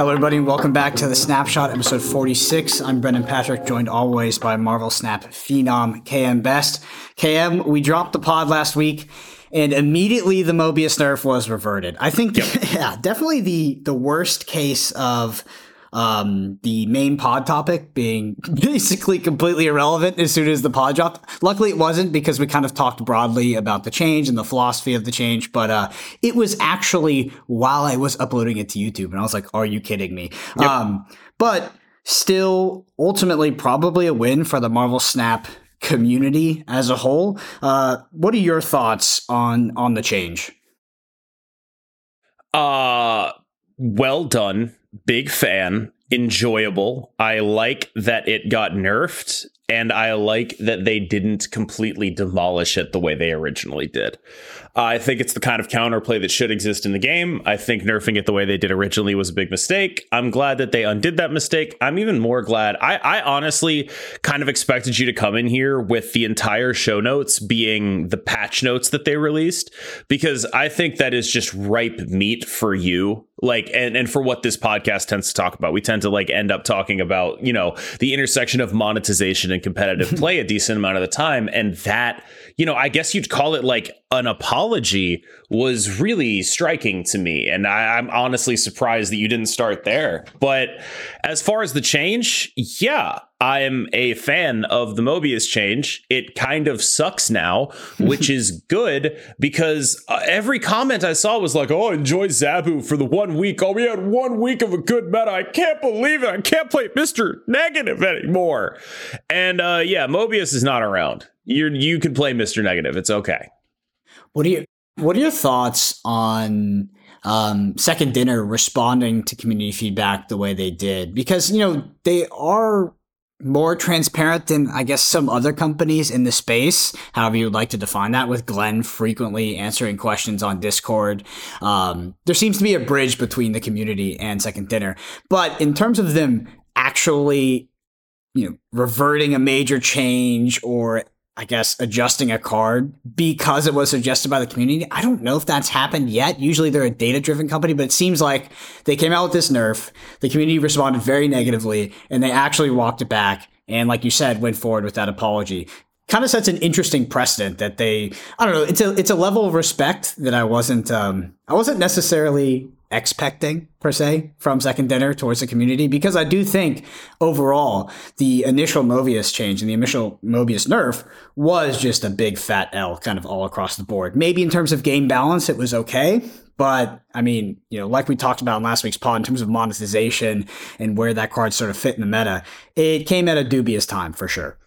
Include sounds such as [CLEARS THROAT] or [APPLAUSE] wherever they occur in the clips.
Hello, everybody, and welcome back to the Snapshot, episode 46. I'm Brendan Patrick, joined always by Marvel Snap phenom KM Best. KM, we dropped the pod last week, and immediately the Mobius nerf was reverted. I think, [LAUGHS] yeah, definitely the the worst case of um, the main pod topic being [LAUGHS] basically completely irrelevant as soon as the pod dropped. Luckily, it wasn't because we kind of talked broadly about the change and the philosophy of the change, but uh, it was actually while I was uploading it to YouTube, and I was like, "Are you kidding me?" Yep. Um, but still, ultimately, probably a win for the Marvel Snap community as a whole. Uh, what are your thoughts on on the change? Uh well done big fan, enjoyable. I like that it got nerfed, and I like that they didn't completely demolish it the way they originally did. I think it's the kind of counterplay that should exist in the game. I think nerfing it the way they did originally was a big mistake. I'm glad that they undid that mistake. I'm even more glad. I, I honestly kind of expected you to come in here with the entire show notes being the patch notes that they released, because I think that is just ripe meat for you like and and for what this podcast tends to talk about we tend to like end up talking about you know the intersection of monetization and competitive [LAUGHS] play a decent amount of the time and that you know i guess you'd call it like an apology was really striking to me. And I, am honestly surprised that you didn't start there. But as far as the change, yeah, I am a fan of the Mobius change. It kind of sucks now, [LAUGHS] which is good because uh, every comment I saw was like, oh, enjoy Zabu for the one week. Oh, we had one week of a good meta. I can't believe it. I can't play Mr. Negative anymore. And uh, yeah, Mobius is not around. You you can play Mr. Negative. It's okay. What are you? What are your thoughts on um, Second Dinner responding to community feedback the way they did? Because you know they are more transparent than I guess some other companies in the space. However, you would like to define that. With Glenn frequently answering questions on Discord, um, there seems to be a bridge between the community and Second Dinner. But in terms of them actually you know reverting a major change or I guess, adjusting a card because it was suggested by the community. I don't know if that's happened yet. Usually they're a data driven company, but it seems like they came out with this nerf. The community responded very negatively and they actually walked it back. And like you said, went forward with that apology. Kind of sets an interesting precedent that they, I don't know, it's a, it's a level of respect that I wasn't, um, I wasn't necessarily expecting per se from second dinner towards the community because I do think overall the initial Mobius change and the initial Mobius nerf was just a big fat L kind of all across the board. Maybe in terms of game balance it was okay, but I mean, you know, like we talked about in last week's pod in terms of monetization and where that card sort of fit in the meta, it came at a dubious time for sure.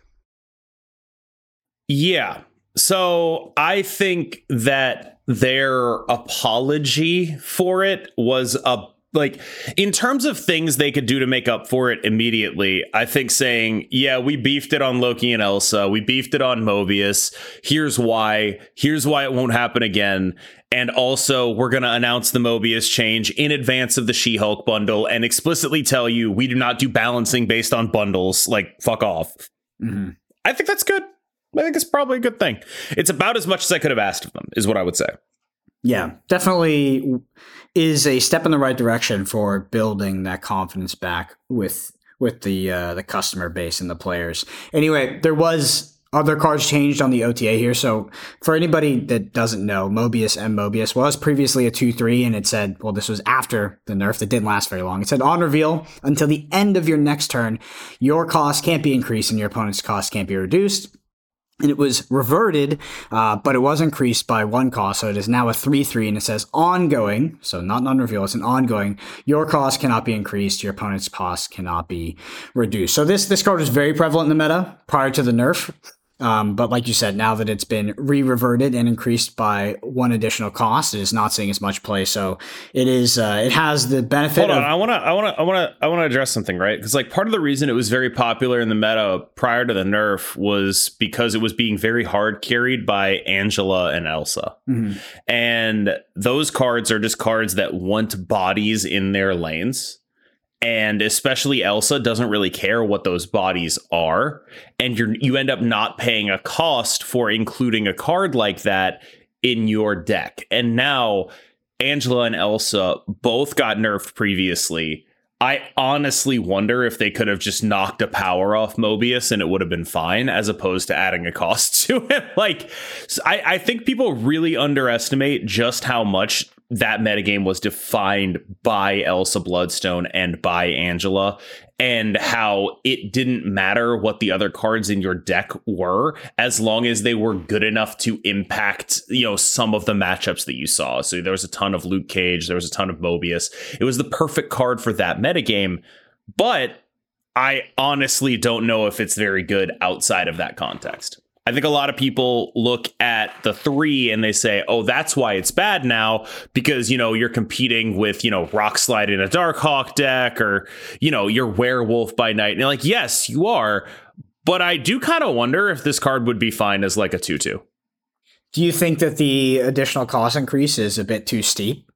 Yeah. So I think that their apology for it was a like in terms of things they could do to make up for it immediately i think saying yeah we beefed it on loki and elsa. We beefed it on mobius. Here's why. Here's why it won't happen again. And also we're going to announce the mobius change in advance of the she-hulk bundle and explicitly tell you we do not do balancing based on bundles. Like fuck off. Mm-hmm. i think that's good I think it's probably a good thing. It's about as much as I could have asked of them, is what I would say. Yeah, definitely is a step in the right direction for building that confidence back with with the uh, the customer base and the players. Anyway, there was other cards changed on the OTA here. So for anybody that doesn't know, Mobius and Mobius was previously a 2-3 and it said, well, this was after the nerf that didn't last very long. It said on reveal until the end of your next turn, your cost can't be increased and your opponent's cost can't be reduced and it was reverted, uh, but it was increased by one cost. So it is now a 3 3, and it says ongoing. So not an unreveal, it's an ongoing. Your cost cannot be increased, your opponent's cost cannot be reduced. So this, this card was very prevalent in the meta prior to the nerf. Um, but like you said, now that it's been re-reverted and increased by one additional cost, it is not seeing as much play. So it is. Uh, it has the benefit. Hold on, of- I want to. I want to. I want to. I want to address something, right? Because like part of the reason it was very popular in the meta prior to the nerf was because it was being very hard carried by Angela and Elsa, mm-hmm. and those cards are just cards that want bodies in their lanes and especially Elsa doesn't really care what those bodies are and you you end up not paying a cost for including a card like that in your deck. And now Angela and Elsa both got nerfed previously. I honestly wonder if they could have just knocked a power off Mobius and it would have been fine, as opposed to adding a cost [LAUGHS] to it. like, I, I think people really underestimate just how much that metagame was defined by Elsa Bloodstone and by Angela, and how it didn't matter what the other cards in your deck were as long as they were good enough to impact, you know, some of the matchups that you saw. So there was a ton of Luke Cage, there was a ton of Mobius. It was the perfect card for that metagame, but I honestly don't know if it's very good outside of that context. I think a lot of people look at the three and they say, oh, that's why it's bad now because, you know, you're competing with, you know, Rockslide in a Darkhawk deck or, you know, you're Werewolf by Night. And you're like, yes, you are. But I do kind of wonder if this card would be fine as like a 2 2. Do you think that the additional cost increase is a bit too steep?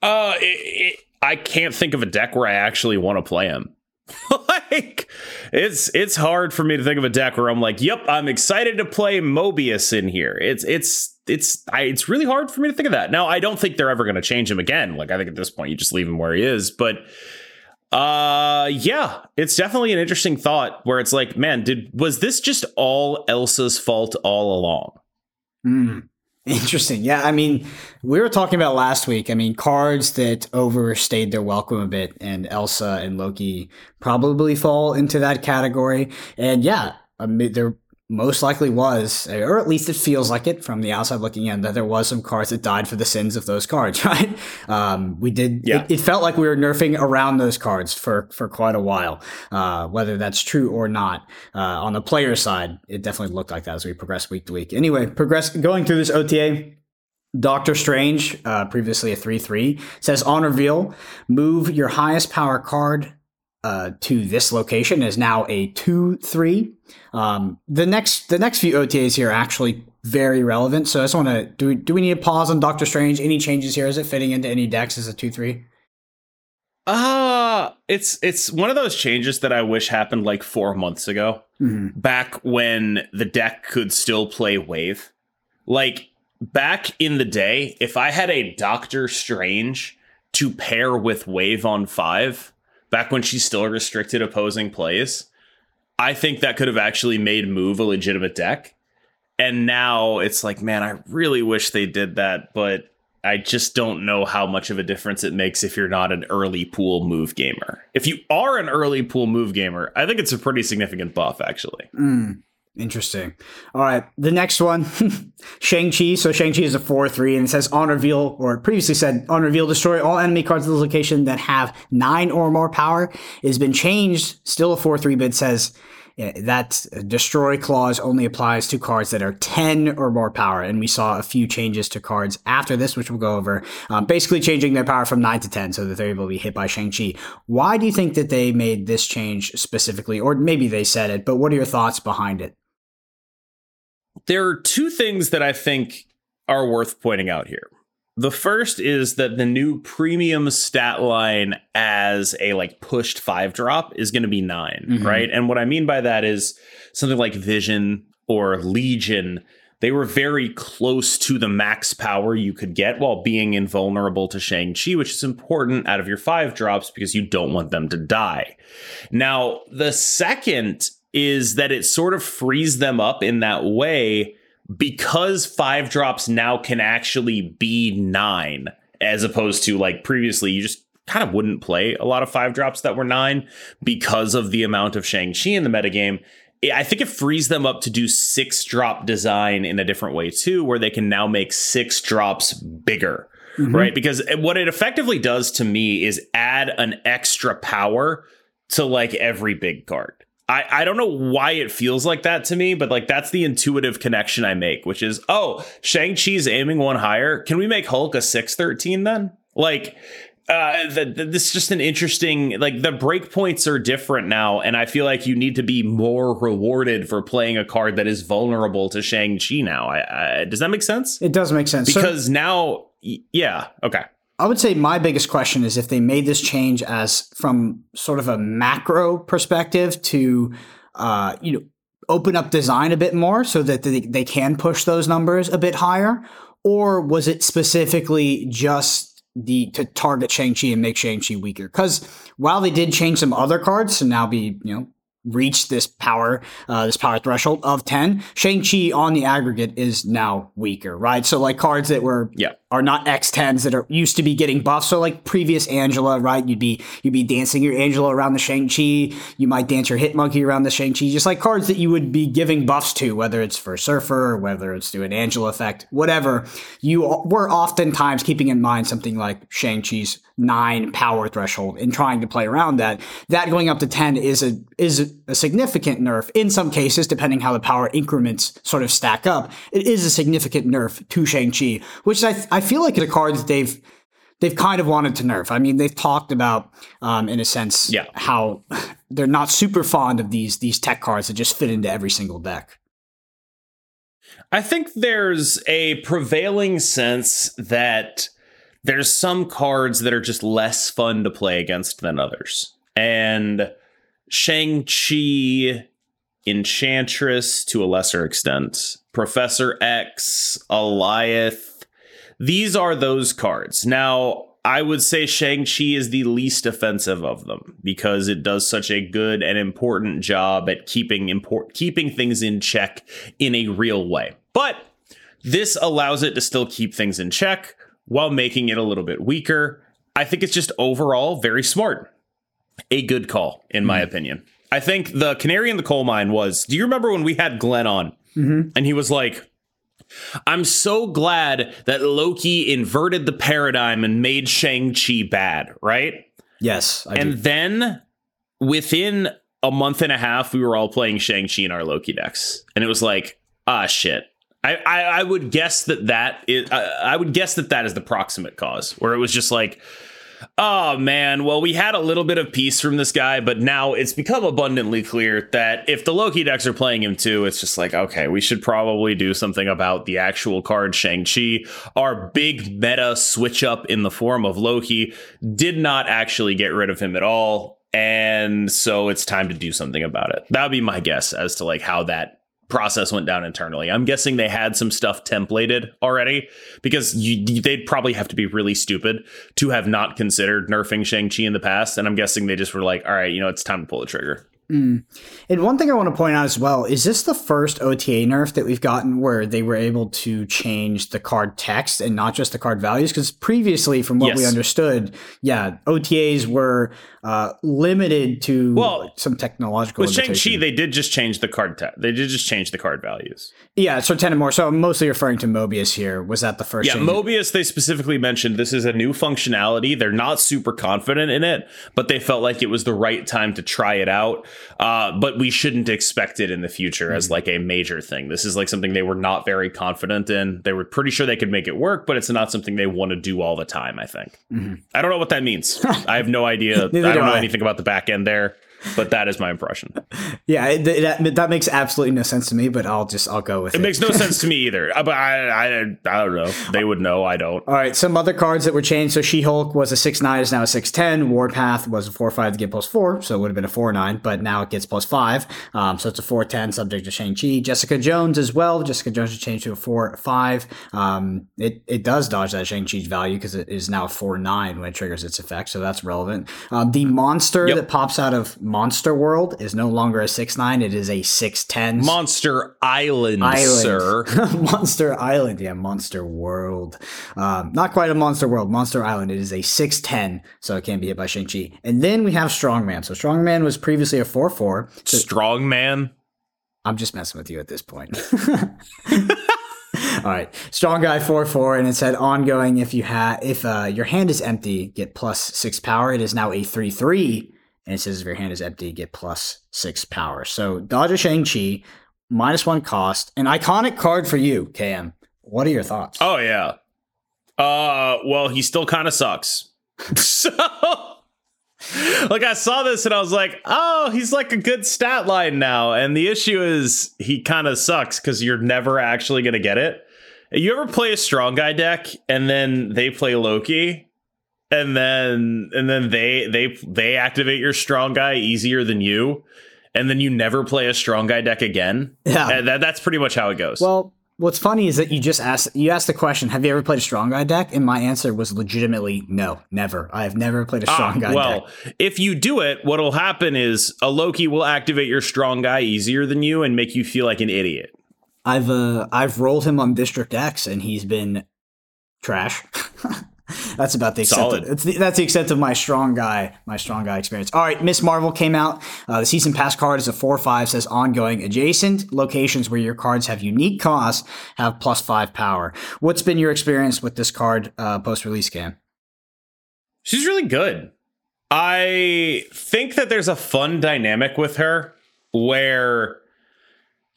Uh, it, it, I can't think of a deck where I actually want to play him. [LAUGHS] like it's it's hard for me to think of a deck where I'm like, "Yep, I'm excited to play Mobius in here." It's it's it's I, it's really hard for me to think of that. Now, I don't think they're ever going to change him again. Like I think at this point you just leave him where he is, but uh yeah, it's definitely an interesting thought where it's like, man, did was this just all Elsa's fault all along? Mm. Interesting. Yeah. I mean, we were talking about last week. I mean, cards that overstayed their welcome a bit, and Elsa and Loki probably fall into that category. And yeah, I mean, there most likely was, or at least it feels like it from the outside looking in, that there was some cards that died for the sins of those cards, [LAUGHS] right? Um, we did, yeah. it, it, felt like we were nerfing around those cards for, for quite a while, uh, whether that's true or not. Uh, on the player side, it definitely looked like that as we progress week to week. Anyway, progress, going through this OTA, Doctor Strange, uh, previously a 3 3, says on reveal, move your highest power card uh, to this location is now a two three. Um, the next the next few OTAs here are actually very relevant. So I just want to do we, do we need to pause on Doctor Strange? Any changes here? Is it fitting into any decks as a two three? Uh it's it's one of those changes that I wish happened like four months ago, mm-hmm. back when the deck could still play wave. Like back in the day, if I had a Doctor Strange to pair with wave on five, back when she still restricted opposing plays, I think that could have actually made move a legitimate deck. And now it's like, man, I really wish they did that, but I just don't know how much of a difference it makes if you're not an early pool move gamer. If you are an early pool move gamer, I think it's a pretty significant buff, actually. Mm. Interesting. All right. The next one, [LAUGHS] Shang-Chi. So Shang-Chi is a 4-3 and it says on reveal, or previously said on reveal, destroy all enemy cards of the location that have nine or more power. It has been changed, still a 4-3, but it says that destroy clause only applies to cards that are 10 or more power. And we saw a few changes to cards after this, which we'll go over, um, basically changing their power from 9 to 10 so that they're able to be hit by Shang-Chi. Why do you think that they made this change specifically? Or maybe they said it, but what are your thoughts behind it? There are two things that I think are worth pointing out here. The first is that the new premium stat line as a like pushed five drop is going to be 9 mm-hmm. right? And what I mean by that is something like Vision or Legion. They were very close to the max power you could get while being invulnerable to Shang-Chi, which is important out of your five drops because you don't want them to die. Now, the second is that it sort of frees them up in that way because five drops now can actually be nine as opposed to like previously you just kind of wouldn't play a lot of five drops that were nine because of the amount of Shang-Chi in the metagame. I think it frees them up to do six drop design in a different way too, where they can now make six drops bigger. Mm-hmm. Right. Because what it effectively does to me is add an extra power to like every big card. I, I don't know why it feels like that to me, but like that's the intuitive connection I make, which is, oh, Shang-Chi's aiming one higher. Can we make Hulk a 613 then? Like, uh, the, the, this is just an interesting, like, the breakpoints are different now, and I feel like you need to be more rewarded for playing a card that is vulnerable to Shang-Chi now. I, I, does that make sense? It does make sense. Because so- now, yeah, okay. I would say my biggest question is if they made this change as from sort of a macro perspective to, uh, you know, open up design a bit more so that they, they can push those numbers a bit higher, or was it specifically just the to target Shang-Chi and make Shang-Chi weaker. Because while they did change some other cards to now be, you know, reach this power, uh, this power threshold of 10, Shang-Chi on the aggregate is now weaker, right? So like cards that were Yeah. are not X10s that are used to be getting buffs. So like previous Angela, right? You'd be you'd be dancing your Angela around the Shang-Chi. You might dance your Hit Monkey around the Shang-Chi. Just like cards that you would be giving buffs to, whether it's for Surfer, or whether it's to an Angela effect, whatever. You were oftentimes keeping in mind something like Shang-Chi's nine power threshold and trying to play around that. That going up to 10 is a is a significant nerf in some cases, depending how the power increments sort of stack up. It is a significant nerf to Shang-Chi, which I, I feel like the cards they've they've kind of wanted to nerf. I mean, they've talked about, um, in a sense, Yeah. how they're not super fond of these these tech cards that just fit into every single deck. I think there's a prevailing sense that there's some cards that are just less fun to play against than others. And Shang-Chi, Enchantress to a lesser extent, Professor X, Alioth, these are those cards. Now, I would say Shang-Chi is the least offensive of them because it does such a good and important job at keeping import keeping things in check in a real way. But this allows it to still keep things in check while making it a little bit weaker. I think it's just overall very smart. A good call, in my opinion. I think the canary in the coal mine was do you remember when we had Glenn on and he was like, I'm so glad that Loki inverted the paradigm and made Shang-Chi bad, right? Yes, I and do. then within a month and a half, we were all playing Shang-Chi in our Loki decks. And it was like, ah, shit. I, I, I would guess that that is, I, I would guess that that is the proximate cause, where it was just like, oh man, well, we had a little bit of peace from this guy, but now it's become abundantly clear that if the Loki decks are playing him too, it's just like, okay, we should probably do something about the actual card Shang-Chi. Our big meta switch up in the form of Loki did not actually get rid of him at all. And so it's time to do something about it. That would be my guess as to like how that process went down internally. I'm guessing they had some stuff templated already because you, they'd probably have to be really stupid to have not considered nerfing Shang-Chi in the past. And I'm guessing they just were like, all right, you know, it's time to pull the trigger. And one thing I want to point out as well is this the first OTA nerf that we've gotten where they were able to change the card text and not just the card values? Because previously, from what we understood, yeah, OTAs were uh, limited to Well, some technological. With Shang-Chi, they did just change the card te- They did just change the card values. Yeah, so ten and more. So I'm mostly referring to Mobius here. Was that the first? Yeah, change? Mobius, they specifically mentioned this is a new functionality. They're not super confident in it, but they felt like it was the right time to try it out. Uh, but we shouldn't expect it in the future as like a major thing. This is like something they were not very confident in. They were pretty sure they could make it work, but it's not something they want to do all the time, I think. I don't know what that means. [LAUGHS] I have no idea. I don't do know I. anything about the back end there, but that is my impression. Yeah, it, that that makes absolutely no sense to me. But I'll just I'll go with it. It makes no sense to me [LAUGHS] either. Uh, But I, I, I don't know. They would know. I don't. All right, some other cards that were changed. So She Hulk was a 6 9, is now a 6 10. Warpath was a 4 5 to get plus 4, so it would have been a 4 9, but now it gets plus 5. Um, so it's a 4 10 subject to Shang-Chi. Jessica Jones as well. Jessica Jones has changed to a 4 5. Um, it, it does dodge that Shang-Chi's value because it is now a 4 9 when it triggers its effect, so that's relevant. Um, the monster Yep. that pops out of Monster World is no longer a 6 9, it is a 6 10. Monster Island, Island. sir. [LAUGHS] Monster Island, yeah, Monster World. Um, not quite a Monster World, Monster Island. It is a 6'10, so it can't be hit by Shang-Chi. And then we have Strongman. So Strongman was previously a 4-4. So Strong man. I'm just messing with you at this point. [LAUGHS] All right, strong guy four four, and it said ongoing. If you have, if uh, your hand is empty, get plus six power. It is now a three three, and it says if your hand is empty, get plus six power. So dodge a Shang Chi, minus one cost, an iconic card for you, KM. What are your thoughts? Oh yeah. Uh well, he still kind of sucks. [LAUGHS] so like I saw this and I was like, "Oh, he's like a good stat line now." And the issue is he kind of sucks cuz you're never actually to get it. You ever play a strong guy deck and then they play Loki and then and then they they they activate your strong guy easier than you and then you never play a strong guy deck again? yeah. And that, that's pretty much how it goes. Well, What's funny is that you just asked you asked the question, have you ever played a strong guy deck? And my answer was legitimately no, never. I have never played a strong ah, guy well, deck. If you do it, what'll happen is a Loki will activate your strong guy easier than you and make you feel like an idiot. I've uh I've rolled him on District X and he's been trash. [LAUGHS] that's about the extent. Of, the, that's the extent of my strong guy, my strong guy experience. All right, Miss Marvel came out. Uh, the season pass card is a four five. Says ongoing. Adjacent locations where your cards have unique costs have plus five power. What's been your experience with this card uh, post release game? She's really good. I think that there's a fun dynamic with her where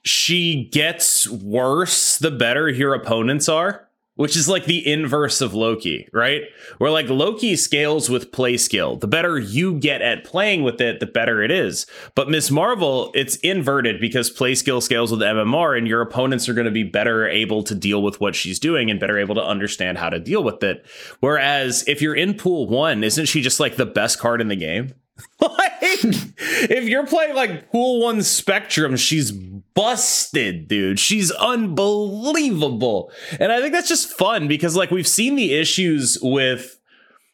she gets worse the better your opponents are which is like the inverse of Loki, right? Where like Loki scales with play skill. The better you get at playing with it, the better it is. But Miss Marvel, it's inverted because play skill scales with MMR, and your opponents are going to be better able to deal with what she's doing and better able to understand how to deal with it. Whereas if you're in pool one, isn't she just like the best card in the game? [LAUGHS] like, if you're playing like pool one spectrum, she's busted, dude. She's unbelievable. And I think that's just fun because like we've seen the issues with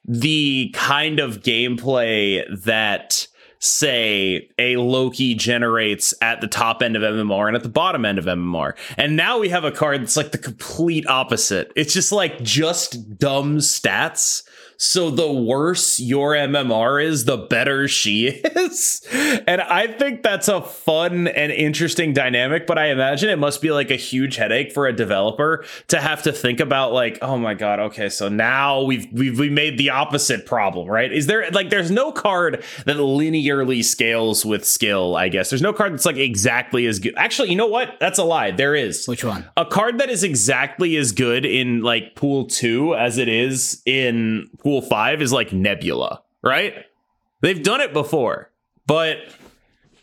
the kind of gameplay that say a Loki generates at the top end of MMR and at the bottom end of MMR. And now we have a card that's like the complete opposite. It's just like just dumb stats so the worse your MMR is, the better she [LAUGHS] is. and I think that's a fun and interesting dynamic, but I imagine it must be like a huge headache for a developer to have to think about like, oh my god, okay, so now we've we've we made the opposite problem, right? Is there like there's no card that linearly scales with skill, I guess. There's no card that's like exactly as good. Actually, you know what? That's a lie. There is. Which one? A card that is exactly as good in like pool 2 as it is in pool 5 is like Nebula, right? They've done it before, but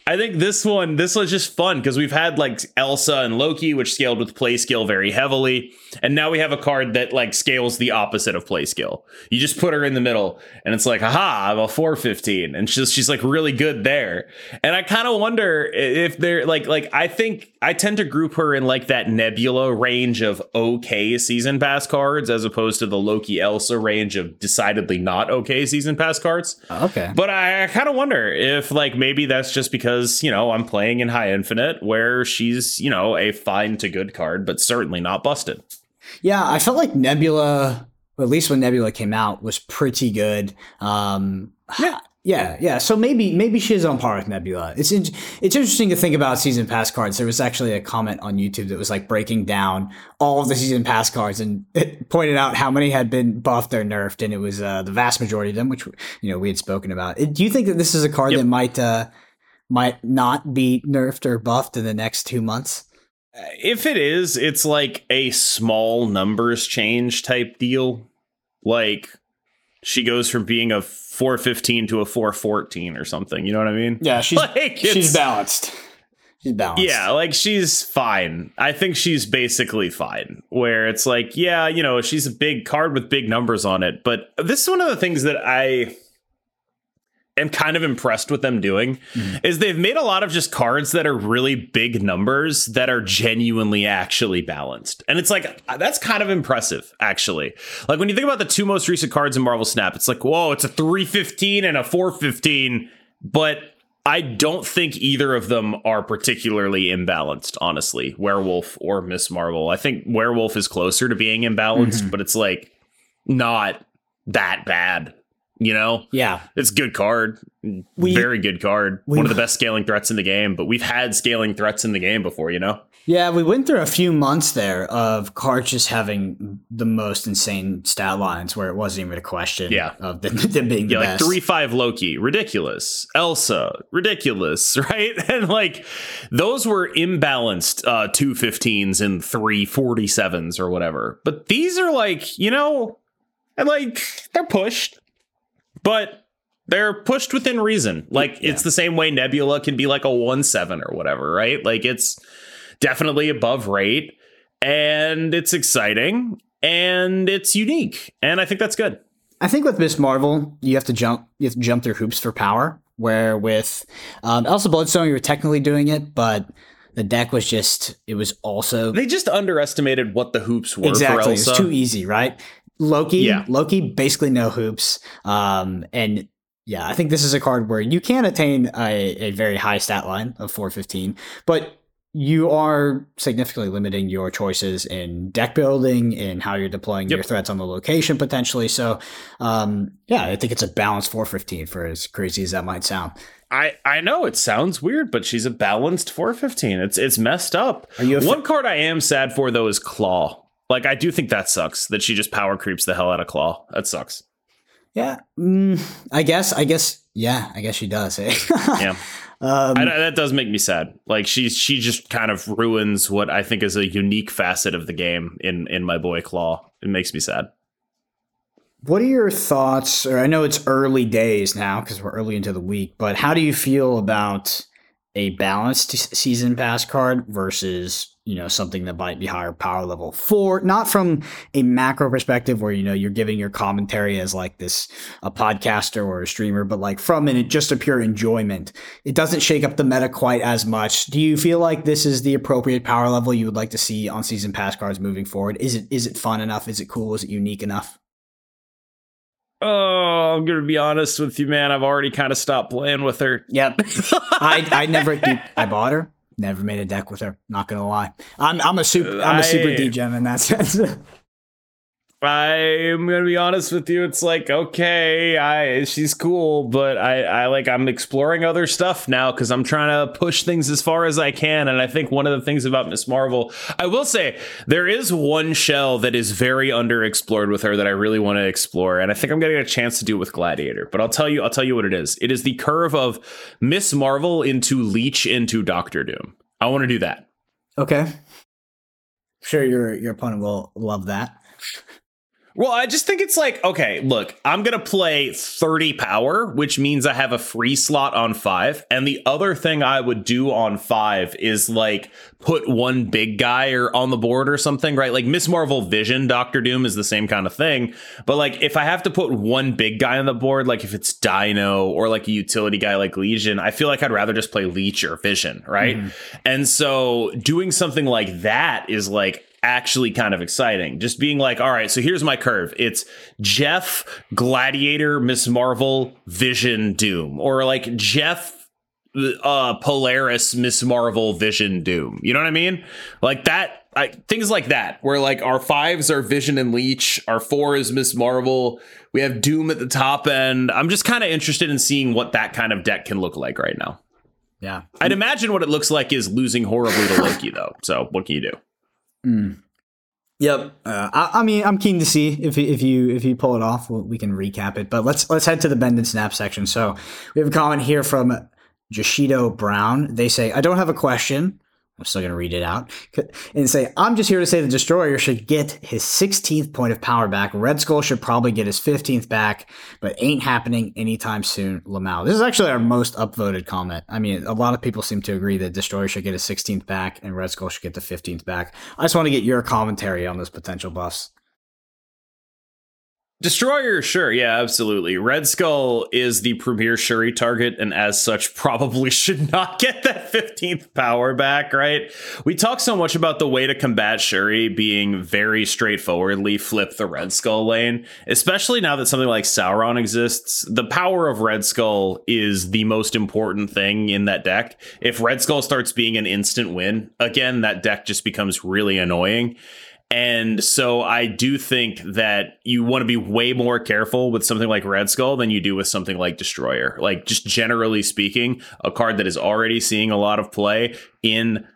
I think this one, this was just fun because we've had like Elsa and Loki, which scaled with play skill very heavily, and now we have a card that like scales the opposite of play skill. You just put her in the middle, and it's like, haha, I'm a 415, and she's she's like really good there. And I kind of wonder if they're like like I think I tend to group her in like that Nebula range of okay season pass cards as opposed to the Loki Elsa range of decidedly not okay season pass cards. Okay, but I, I kind of wonder if like maybe that's just because because, you know, I'm playing in High Infinite where she's, you know, a fine to good card, but certainly not busted. Yeah, I felt like Nebula, at least when Nebula came out, was pretty good. Um, yeah. Yeah, yeah. So maybe maybe she is on par with Nebula. It's in, it's interesting to think about season pass cards. There was actually a comment on YouTube that was like breaking down all of the season pass cards and [LAUGHS] it pointed out how many had been buffed or nerfed, and it was uh, the vast majority of them, which you know we had spoken about. Do you think that this is a card yep. that might uh, might not be nerfed or buffed in the next two months? If it is, it's like a small numbers change type deal. Like she goes from being a 415 to a 414 or something. You know what I mean? Yeah, she's [LAUGHS] like she's balanced. She's balanced. Yeah, like she's fine. I think she's basically fine. Where it's like, yeah, you know, she's a big card with big numbers on it. But this is one of the things that I am kind of impressed with them doing mm-hmm. is they've made a lot of just cards that are really big numbers that are genuinely actually balanced. And it's like that's kind of impressive actually. Like when you think about the two most recent cards in Marvel Snap, it's like, "Whoa, it's a 315 and a 415." But I don't think either of them are particularly imbalanced, honestly. Werewolf or Miss Marvel. I think Werewolf is closer to being imbalanced, mm-hmm. but it's like not that bad you know, yeah, it's good card, we, very good card. One of the best scaling threats in the game. But we've had scaling threats in the game before, you know. Yeah, we went through a few months there of cards just having the most insane stat lines where it wasn't even a question. Yeah. of them, [LAUGHS] them being yeah, like best. three five Loki, ridiculous. Elsa, ridiculous, [LAUGHS] right? [LAUGHS] And like those were imbalanced uh, two 15s and 347s or whatever. But these are like you know, and like they're pushed but they're pushed within reason. Like yeah. it's the same way Nebula can be like a 1 7 or whatever, right? Like it's definitely above rate and it's exciting and it's unique. And I think that's good. I think with Miss Marvel, you have to jump you have to jump through hoops for power. Where with um, Elsa Bloodstone, you were technically doing it, but the deck was just it was also they just underestimated what the hoops were. exactly. It's too easy, right? Loki, Yeah. Loki, basically no hoops. Um, and yeah, I think this is a card where you can attain a, a very high stat line of 415, but you are significantly limiting your choices in deck building and how you're deploying Yep. your threats on the location potentially. So, um, yeah, I think it's a balanced 415 for as crazy as that might sound. I I know it sounds weird, but she's a balanced 415. It's it's messed up. Are you a fa- One card I am sad for though is Claw. Like I do think that sucks that she just power creeps the hell out of Claw. That sucks. Yeah, mm, I guess. I guess. Yeah, I guess she does. eh? [LAUGHS] Yeah. um, I, that does make me sad. Like she's she just kind of ruins what I think is a unique facet of the game in in my boy Claw. It makes me sad. What are your thoughts? Or I know it's early days now because we're early into the week, but how do you feel about a balanced season pass card versus you know something that might be higher power level for not from a macro perspective where you know you're giving your commentary as like this a podcaster or a streamer but like from an just a pure enjoyment it doesn't shake up the meta quite as much do you feel like this is the appropriate power level you would like to see on season pass cards moving forward is it is it fun enough is it cool is it unique enough Oh, I'm gonna be honest with you, man. I've already kind of stopped playing with her. Yep. [LAUGHS] I I never I bought her. Never made a deck with her. Not gonna lie. I'm I'm a super I'm a super I- degen in that sense. [LAUGHS] I'm gonna be honest with you. It's like okay, I she's cool, but I I like I'm exploring other stuff now because I'm trying to push things as far as I can. And I think one of the things about Miss Marvel, I will say there is one shell that is very underexplored with her that I really want to explore, and I think I'm gonna get a chance to do it with Gladiator. But I'll tell you, I'll tell you what it is. It is the curve of Miss Marvel into Leech into Doctor Doom. I want to do that. okay. Sure your your opponent will love that. Well, I just think it's like, okay, look, I'm going to play 30 power, which means I have a free slot on five. And the other thing I would do on five is like put one big guy or on the board or something, right? Like Miss Marvel Vision, Doctor Doom is the same kind of thing. But like if I have to put one big guy on the board, like if it's Dino or like a utility guy like Legion, I feel like I'd rather just play Leech or Vision, right? Mm-hmm. And so doing something like that is like, actually kind of exciting. Just being like, all right, so here's my curve. It's Jeff, Gladiator, Miss Marvel, Vision, Doom, or like Jeff, uh, Polaris, Miss Marvel, Vision, Doom. You know what I mean? Like that. I, things like that, where like our fives are Vision and Leech, our four is Miss Marvel. We have Doom at the top end. I'm just kind of interested in seeing what that kind of deck can look like right now. Yeah. I'd imagine what it looks like is losing horribly to Loki, though. So what can you do? Mm. Yep. Uh, I, I mean, I'm keen to see if you- if you if you pull it off. We'll, we can recap it. But let's let's head to the bend and snap section. So we have a comment here from Jashido Brown. They say, "I don't have a question. I'm still going to read it out and say, I'm just here to say the Destroyer should get his 16th point of power back. Red Skull should probably get his 15th back, but ain't happening anytime soon. Lamau. This is actually our most upvoted comment. I mean, a lot of people seem to agree that Destroyer should get his 16th back and Red Skull should get the 15th back. I just want to get your commentary on those potential buffs. Destroyer, sure, yeah, absolutely. Red Skull is the premier Shuri target, and as such, [LAUGHS] probably should not get that 15th power back, right? We talk so much about the way to combat Shuri being very straightforwardly flip the Red Skull lane, especially now that something like Sauron exists. The power of Red Skull is the most important thing in that deck. If Red Skull starts being an instant win, again, that deck just becomes really annoying. And so I do think that you want to be way more careful with something like Red Skull than you do with something like Destroyer. Like, just generally speaking, a card that is already seeing a lot of play in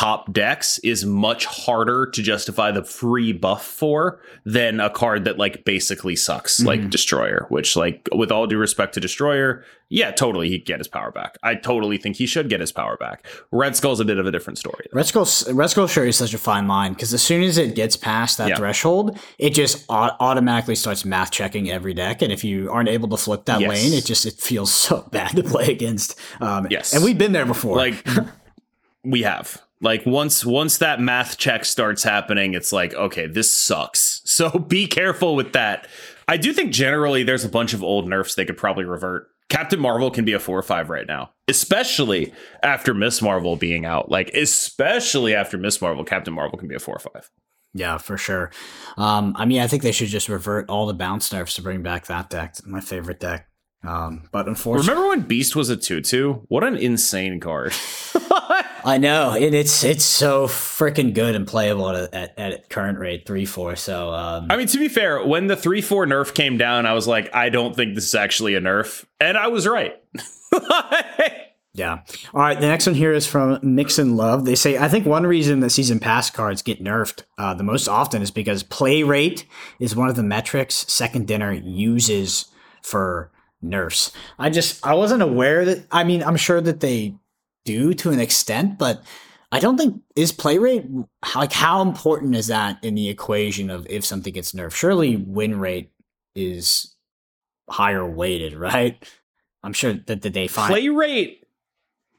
top decks is much harder to justify the free buff for than a card that like basically sucks like Mhm. destroyer which like with all due respect to destroyer yeah totally he'd get his power back i totally think he should get his power back red skull's a bit of a different story though. Red Skull, Red Skull Shuri is such a fine line because as soon as it gets past that Yeah. threshold, it just au- automatically starts math checking every deck, and if you aren't able to flip that Yes. lane, it just it feels [LAUGHS] so bad to play against. Um, Yes. and we've been there before. like [LAUGHS] we have like once once that math check starts happening it's like okay this sucks [LAUGHS] so be careful with that i do think generally there's a bunch of old nerfs they could probably revert Captain Marvel can be a four or five right now, especially after Miss Marvel being out. Like, especially after Miss Marvel, Captain Marvel can be a four or five. Yeah, for sure. Um, I mean, I think they should just revert all the bounce nerfs to bring back that deck. My favorite deck. Um, but unfortunately, remember when Beast was a two-two? What an insane card! [LAUGHS] I know, and it's it's so freaking good and playable at, at, at current rate three four. So um, I mean, to be fair, when the three four nerf came down, I was like, I don't think this is actually a nerf, and I was right. [LAUGHS] Yeah. All right. The next one here is from Mix and Love. They say, I think one reason that season pass cards get nerfed uh, the most often is because play rate is one of the metrics Second Dinner uses for nerfs. I just, I wasn't aware that, I mean, I'm sure that they do to an extent, but I don't think, is play rate, like, how important is that in the equation of if something gets nerfed? Surely win rate is higher weighted, right? I'm sure that, that they find. Play rate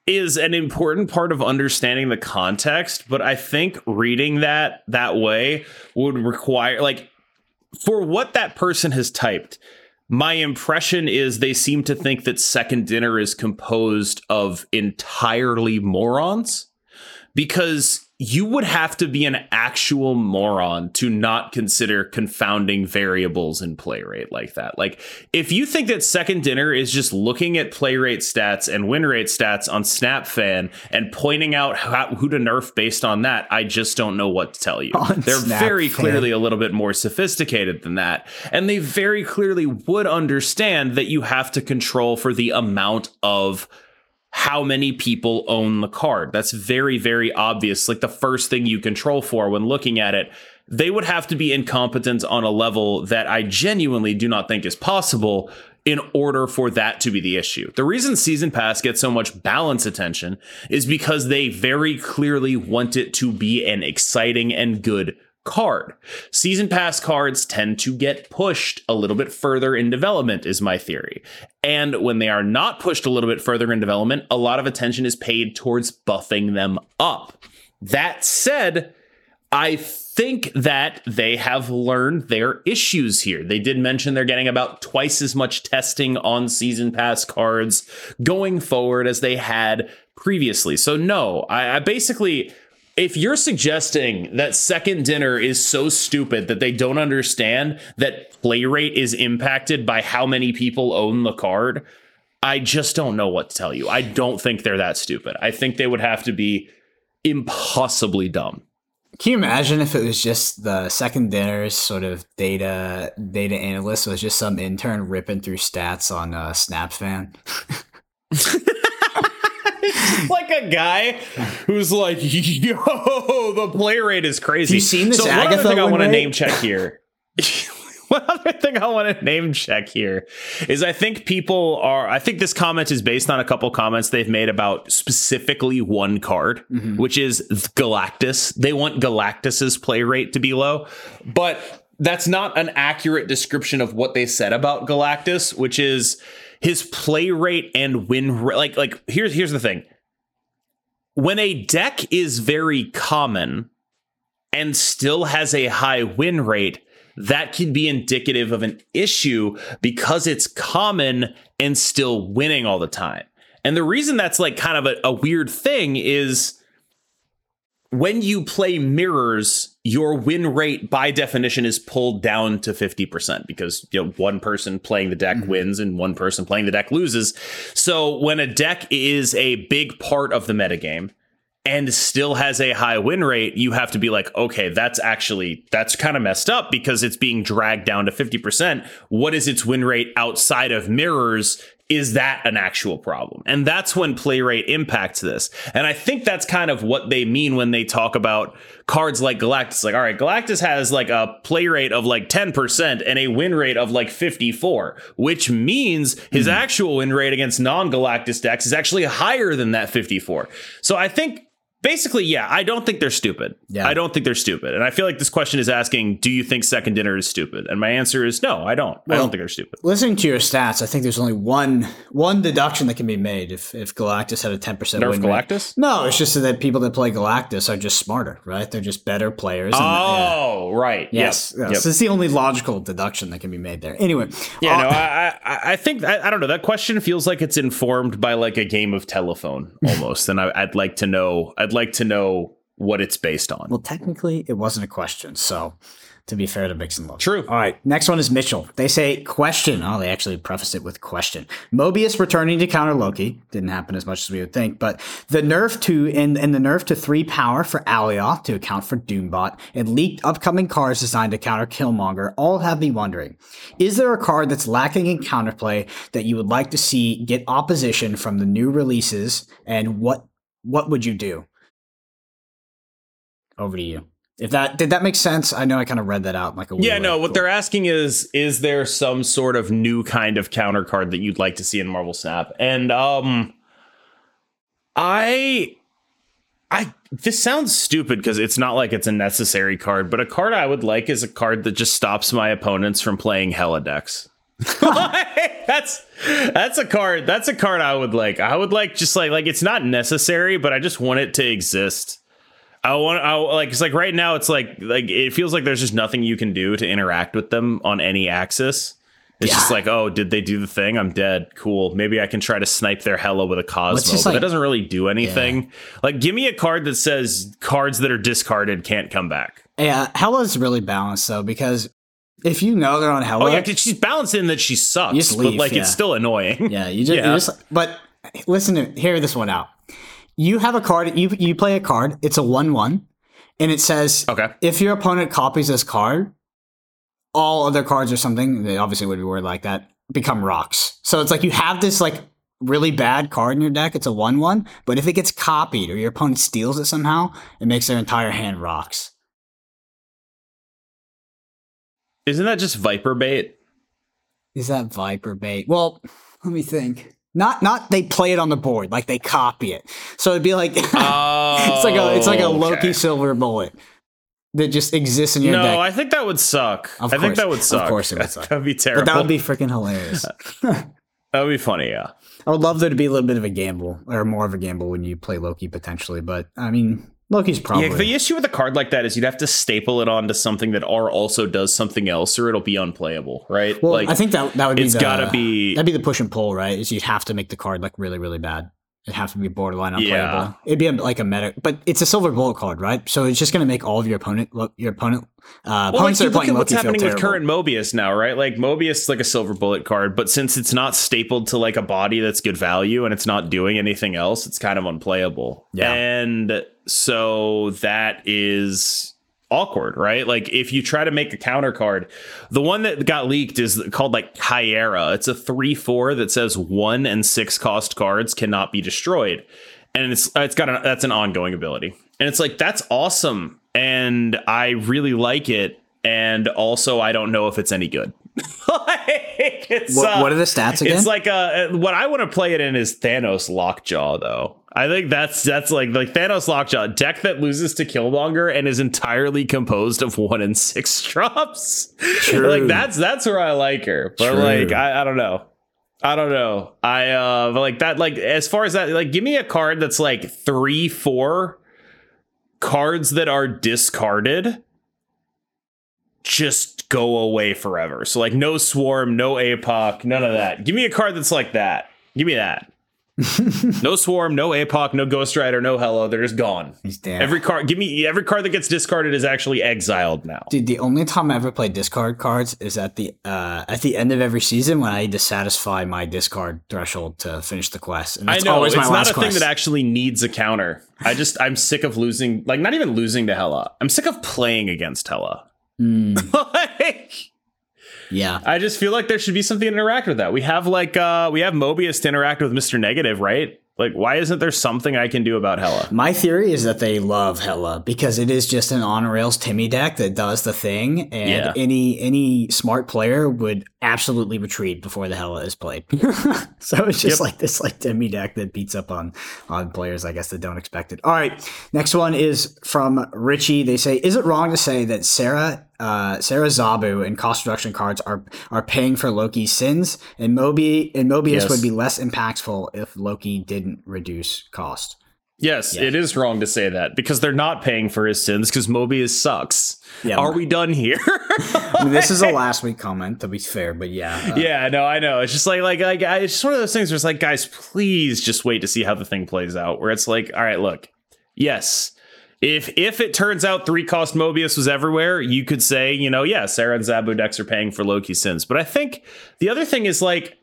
is an important part of understanding the context, but I think reading that that way would require like for what that person has typed. My impression is they seem to think that second dinner is composed of entirely morons because you would have to be an actual moron to not consider confounding variables in play rate like that. Like, if you think that second dinner is just looking at play rate stats and win rate stats on SnapFan and pointing out how, who to nerf based on that, I just don't know what to tell you. On They're Snap very fan. clearly a little bit more sophisticated than that. And they very clearly would understand that you have to control for the amount of how many people own the card. That's very, very obvious. Like the first thing you control for when looking at it, they would have to be incompetent on a level that I genuinely do not think is possible in order for that to be the issue. The reason Season Pass gets so much balance attention is because they very clearly want it to be an exciting and good card. Season pass cards tend to get pushed a little bit further in development, is my theory. And when they are not pushed a little bit further in development, a lot of attention is paid towards buffing them up. That said, I think that they have learned their issues here. They did mention they're getting about twice as much testing on season pass cards going forward as they had previously. So, no, I, I basically if you're suggesting that second dinner is so stupid that they don't understand that play rate is impacted by how many people own the card, I just don't know what to tell you. I don't think they're that stupid. I think they would have to be impossibly dumb. Can you imagine if it was just the second dinner's sort of data data analyst was just some intern ripping through stats on uh, SnapFan? [LAUGHS] [LAUGHS] like a guy who's like, [LAUGHS] yo, the play rate is crazy. You seen this so Agatha [LAUGHS] one other thing I want to name check here. one other thing I want to name check here is I think people are I think this comment is based on a couple comments they've made about specifically one card, mm-hmm. which is Galactus. They want Galactus's play rate to be low, but that's not an accurate description of what they said about Galactus, which is his play rate and win rate. Like, like here's here's the thing. When a deck is very common and still has a high win rate, that can be indicative of an issue because it's common and still winning all the time. And the reason that's like kind of a, a weird thing is when you play mirrors, your win rate by definition is pulled down to 50% because you know one person playing the deck mm-hmm. wins and one person playing the deck loses. So when a deck is a big part of the metagame and still has a high win rate, you have to be like, okay, that's actually that's kind of messed up because it's being dragged down to 50%. What is its win rate outside of mirrors is that an actual problem? And that's when play rate impacts this. And I think that's kind of what they mean when they talk about cards like Galactus. Like, all right, Galactus has like a play rate of like 10% and a win rate of like 54, which means his mm actual win rate against non Galactus decks is actually higher than that 54. So I think basically, yeah, I don't think they're stupid. Yeah. I don't think they're stupid. And I feel like this question is asking, do you think second dinner is stupid? And my answer is no, I don't. I don't think they're stupid. Listening to your stats, I think there's only one one deduction that can be made if if Galactus had a ten percent Nerf win rate. Galactus? No, it's just that people that play Galactus are just smarter, right? They're just better players. and- yeah. Oh, right. Yes, Yep. yes. Yep. It's the only logical deduction that can be made there. Anyway, Yeah, uh, no, I, I, I think I, I don't know. That question feels like it's informed by like a game of telephone [LAUGHS] almost, and I, I'd like to know. I'd like to know what it's based on. Well, technically, it wasn't a question. So, to be fair to Mix and Love. True. All right. Next one is Mitchell. They say question. Oh, they actually prefaced it with question. Mobius returning to counter Loki didn't happen as much as we would think, but the nerf to and, and the nerf to three power for Alioth to account for Doombot and leaked upcoming cards designed to counter Killmonger all have me wondering: Is there a card that's lacking in counterplay that you would like to see get opposition from the new releases, and what what would you do? Over to you. If that did that make sense? I know I kind of read that out like a Yeah, no. What they're asking is, is there some sort of new kind of counter card that you'd like to see in Marvel Snap? And um, I, I this sounds stupid because it's not like it's a necessary card, but a card I would like is a card that just stops my opponents from playing Hella decks. [LAUGHS] that's that's a card. That's a card I would like. I would like just like like it's not necessary, but I just want it to exist. I want I like it's like right now it's like like it feels like there's just nothing you can do to interact with them on any axis. It's just like, oh, did they do the thing? I'm dead. Cool. Maybe I can try to snipe their Hella with a Cosmo, but like- it doesn't really do anything. Like, give me a card that says cards that are discarded can't come back. Yeah, Hella's really balanced though because if you know they're on Hella, Oh yeah, she's balanced in that she sucks, just but like yeah. it's still annoying. yeah, you just, Yeah. you just but listen to hear this one out. You have a card. You you play a card. It's a one one, and it says Okay. if your opponent copies this card, all other cards or something, they obviously would be worded like that, become rocks. So it's like you have this like really bad card in your deck. It's a one one, but if it gets copied or your opponent steals it somehow, it makes their entire hand rocks. Isn't that just Viper bait? Is that Viper bait? Well, let me think. Not not they play it on the board, like they copy it. So it'd be like Oh, [LAUGHS] it's like a it's like a oh, okay. Loki silver bullet that just exists in your No, deck. I think that would suck. Of I think that would suck. Of course it would [LAUGHS] suck. That'd be terrible. but that would be freaking hilarious. [LAUGHS] that would be funny. Yeah. I would love there to be a little bit of a gamble or more of a gamble when you play Loki potentially, but I mean Loki's probably Yeah, the issue with a card like that is you'd have to staple it onto something that R also does something else, or it'll be unplayable, right? well, like I think that that would be it's the, gotta be- that'd be the push and pull, right? Is you'd have to make the card like really really bad. It'd have to be borderline unplayable. Yeah. It'd be a, like a meta, but it's a silver bullet card, right? So it's just going to make all of your opponent, lo- your opponent, uh, well, like, opponents you are look playing at what's happening with current Mobius now, right? Like Mobius is like a silver bullet card, but since it's not stapled to like a body that's good value and it's not doing anything else, it's kind of unplayable. Yeah. And so that is awkward, right? Like if you try to make a counter card, the one that got leaked is called like Hyera. It's a 3-4 that says 1 and 6 cost cards cannot be destroyed. And it's it's got a, that's an ongoing ability. And it's like that's awesome and I really like it and also I don't know if it's any good. [LAUGHS] like, it's, What, uh, what are the stats again? it's like uh what I want to play it in is Thanos Lockjaw though. I think that's that's like like Thanos Lockjaw deck that loses to Killmonger and is entirely composed of one and six [LAUGHS] drops. True. like that's that's where I like her. But True. like I, I don't know. I don't know. I uh but like that like as far as that like give me a card that's like 3 4 cards that are discarded just go away forever. So like no swarm, no APOC, none of that. Give me a card that's like that. Give me that. [LAUGHS] no swarm, no APOC, no Ghost Rider, no Hella. They're just gone. He's dead. Every card, give me every card that gets discarded is actually exiled now. Dude, the only time I ever play discard cards is at the uh, at the end of every season when I need to satisfy my discard threshold to finish the quest. And I that's know always it's my not last a thing that actually needs a counter. I just I'm sick of losing, like not even losing to Hella. I'm sick of playing against Hella. Mm, [LAUGHS] like, yeah. I just feel like there should be something to interact with that. We have like uh we have Mobius to interact with Mr. Negative, right? Like, why isn't there something I can do about Hella? My theory is that they love Hella because it is just an on rails Timmy deck that does the thing, and Yeah. any any smart player would absolutely retreat before the Hella is played. [LAUGHS] so it's just Yep. like this like Timmy deck that beats up on on players, I guess that don't expect it. All right, next one is from Richie. They say, is it wrong to say that Sera? Uh, Sera Zabu and cost reduction cards are are paying for Loki's sins, and Mobi and Mobius Yes. would be less impactful if Loki didn't reduce cost. Yes, Yeah. it is wrong to say that because they're not paying for his sins because Mobius sucks. Yeah. Are we done here? I mean, this is a [LAUGHS] last week comment, to be fair, but yeah. uh, yeah, no, I know. It's just like like like I- it's just one of those things where it's like, guys, please just wait to see how the thing plays out. Where it's like, all right, look, yes. If if it turns out three cost Mobius was everywhere, you could say, you know, yeah, Sera and Zabu decks are paying for Loki's sins. But I think the other thing is like,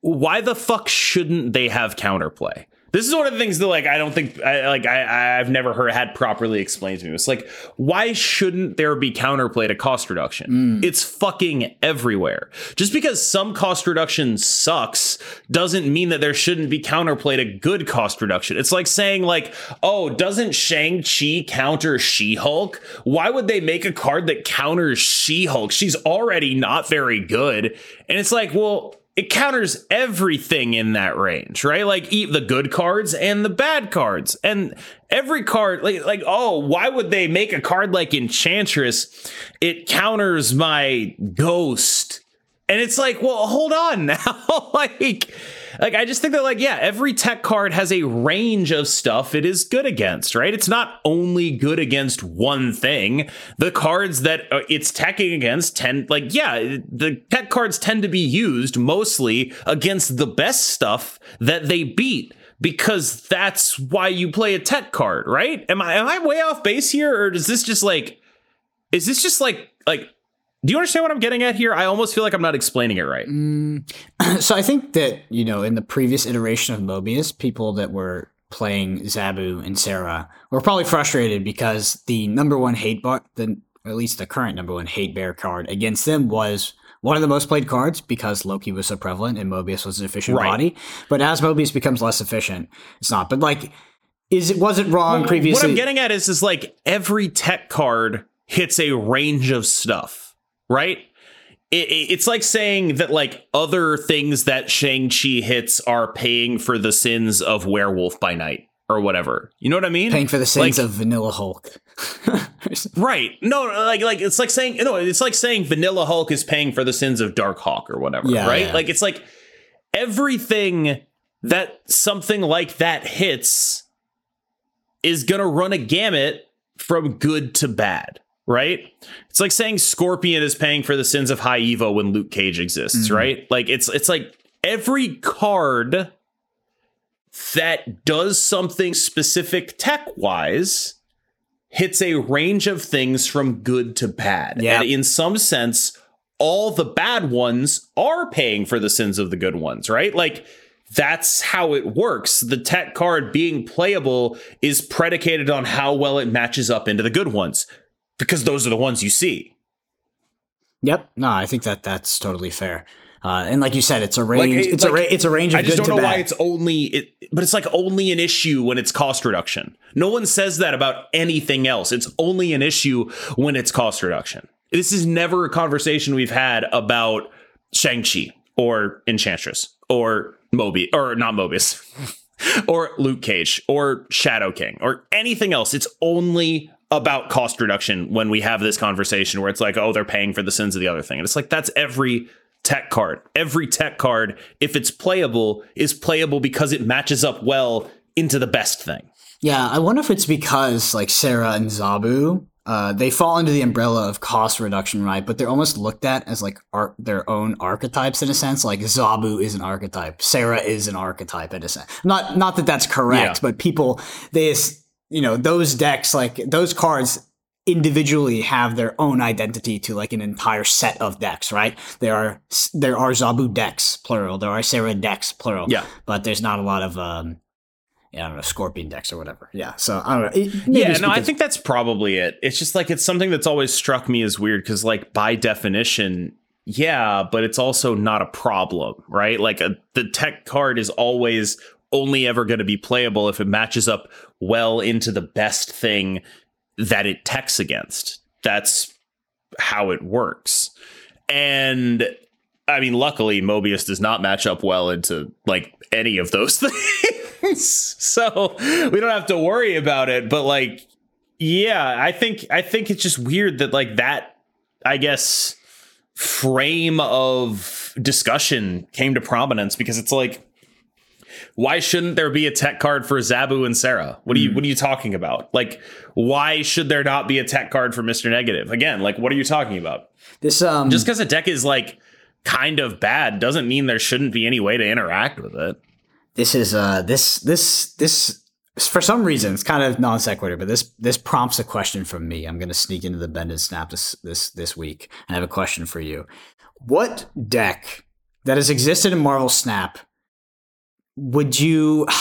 why the fuck shouldn't they have counterplay? This is one of the things that like I don't think I like I I've never heard had properly explained to me. It's like why shouldn't there be counterplay to cost reduction? Mm. It's fucking everywhere. Just because some cost reduction sucks doesn't mean that there shouldn't be counterplay to good cost reduction. It's like saying like, "Oh, doesn't Shang-Chi counter She-Hulk? Why would they make a card that counters She-Hulk? She's already not very good." And it's like, "Well, it counters everything in that range, right? Like eat the good cards and the bad cards. And every card, like like, oh, why would they make a card like Enchantress? It counters my ghost. And it's like, well, hold on [LAUGHS] now. like, like I just think that, like, yeah, every tech card has a range of stuff it is good against, right? It's not only good against one thing. The cards that uh, it's teching against tend, like, yeah, the tech cards tend to be used mostly against the best stuff that they beat. Because that's why you play a tech card, right? Am I am I way off base here, or is this just like, is this just like like do you understand what I'm getting at here? I almost feel like I'm not explaining it right. Mm. [CLEARS THROAT] So I think that, you know, in the previous iteration of Mobius, people that were playing Zabu and Sera were probably frustrated because the number one hate bar, the at least the current number one hate bear card against them was one of the most played cards because Loki was so prevalent and Mobius was an efficient Right. body. But as Mobius becomes less efficient, it's not. But like, is it was it wrong What previously? What I'm getting at is is like every tech card hits a range of stuff, right? It, it- it's like saying that like other things that Shang-Chi hits are paying for the sins of Werewolf by Night or whatever. You know what I mean? paying for the sins Like- of Vanilla Hulk. [LAUGHS] Right. No, no, like like it's like saying no, it's like saying Vanilla Hulk is paying for the sins of Darkhawk or whatever, Yeah, right? yeah. Like it's like everything that something like that hits is going to run a gamut from good to bad, right? It's like saying Scorpion is paying for the sins of High Evo when Luke Cage exists, Mhm. right? Like it's it's like every card that does something specific tech-wise hits a range of things from good to bad. Yeah. And in some sense, all the bad ones are paying for the sins of the good ones, right? Like that's how it works. The tech card being playable is predicated on how well it matches up into the good ones because those are the ones you see. Yep. No, I think that that's totally fair. Uh, and like you said, it's a range. Like, it's a ra- it's a range of I just good don't to know bad. why it's only it, but it's like only an issue when it's cost reduction. No one says that about anything else. It's only an issue when it's cost reduction. This is never a conversation we've had about Shang-Chi or Enchantress or Moby or not Mobius [LAUGHS] or Luke Cage or Shadow King or anything else. It's only about cost reduction when we have this conversation where it's like, oh, they're paying for the sins of the other thing. And it's like, that's every tech card. Every tech card, if it's playable, is playable because it matches up well into the best thing. Yeah, I wonder if it's because like Sera and Zabu, uh, they fall under the umbrella of cost reduction, right? But they're almost looked at as like ar- their own archetypes in a sense. Like Zabu is an archetype, Sera is an archetype in a sense. Not not that that's correct, Yeah. but people they you know those decks like those cards individually have their own identity to like an entire set of decks, right? There are there are Zabu decks plural, there are Sera decks plural, Yeah. but there's not a lot of um yeah, I don't know, scorpion decks or whatever. Yeah. So I don't know. It- yeah, no, I think that's probably it. It's just like it's something that's always struck me as weird because, like, by definition, yeah, but it's also not a problem, right? Like, a, the tech card is always only ever going to be playable if it matches up well into the best thing that it techs against. That's how it works. And I mean, luckily, Mobius does not match up well into like any of those [LAUGHS] things. so we don't have to worry about it. But like, yeah, I think I think it's just weird that like that, I guess, frame of discussion came to prominence because it's like why shouldn't there be a tech card for Zabu and Sera? What are you what are you talking about? Like why should there not be a tech card for Mr. Negative? Again, like what are you talking about? This um just because a deck is like kind of bad doesn't mean there shouldn't be any way to interact with it. This is uh this this this for some reason it's kind of non sequitur, but this this prompts a question from me. I'm going to sneak into the bend and snap this this this week. And I have a question for you. What deck that has existed in Marvel Snap would you [SIGHS]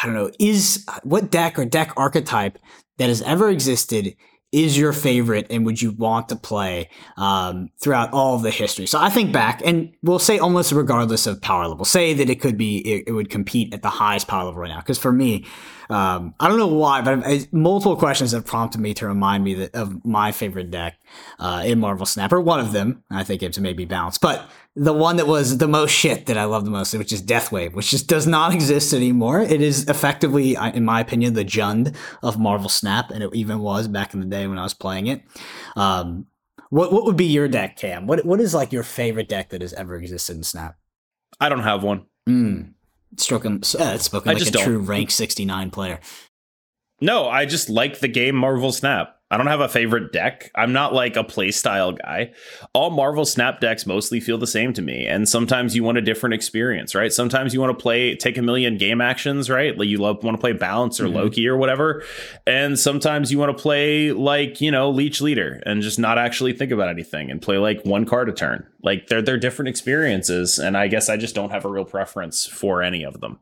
I don't know, is what deck or deck archetype that has ever existed is your favorite and would you want to play um, throughout all of the history? So I think back, and we'll say almost regardless of power level, say that it could be it, it would compete at the highest power level right now. Because for me, um, I don't know why, but I, multiple questions have prompted me to remind me that, of my favorite deck uh, in Marvel Snapper. One of them, I think it's maybe Bounce, but the one that was the most shit that I love the most, which is Deathwave, which just does not [LAUGHS] exist anymore. It is effectively, in my opinion, the Jund of Marvel Snap, and it even was back in the day when I was playing it. Um, what what would be your deck, Cam? What what is like your favorite deck that has ever existed in Snap? I don't have one. Mm. Stroking, uh, spoken I like a don't. true rank sixty nine player. No, I just like the game Marvel Snap. I don't have a favorite deck. I'm not like a playstyle guy. All Marvel Snap decks mostly feel the same to me. And sometimes you want a different experience, right? Sometimes you want to play, take a million game actions, right? Like you love, want to play Bounce or mm-hmm. Loki or whatever. And sometimes you want to play like, you know, Leech Leader and just not actually think about anything and play like one card a turn. Like they're, they're different experiences. And I guess I just don't have a real preference for any of them.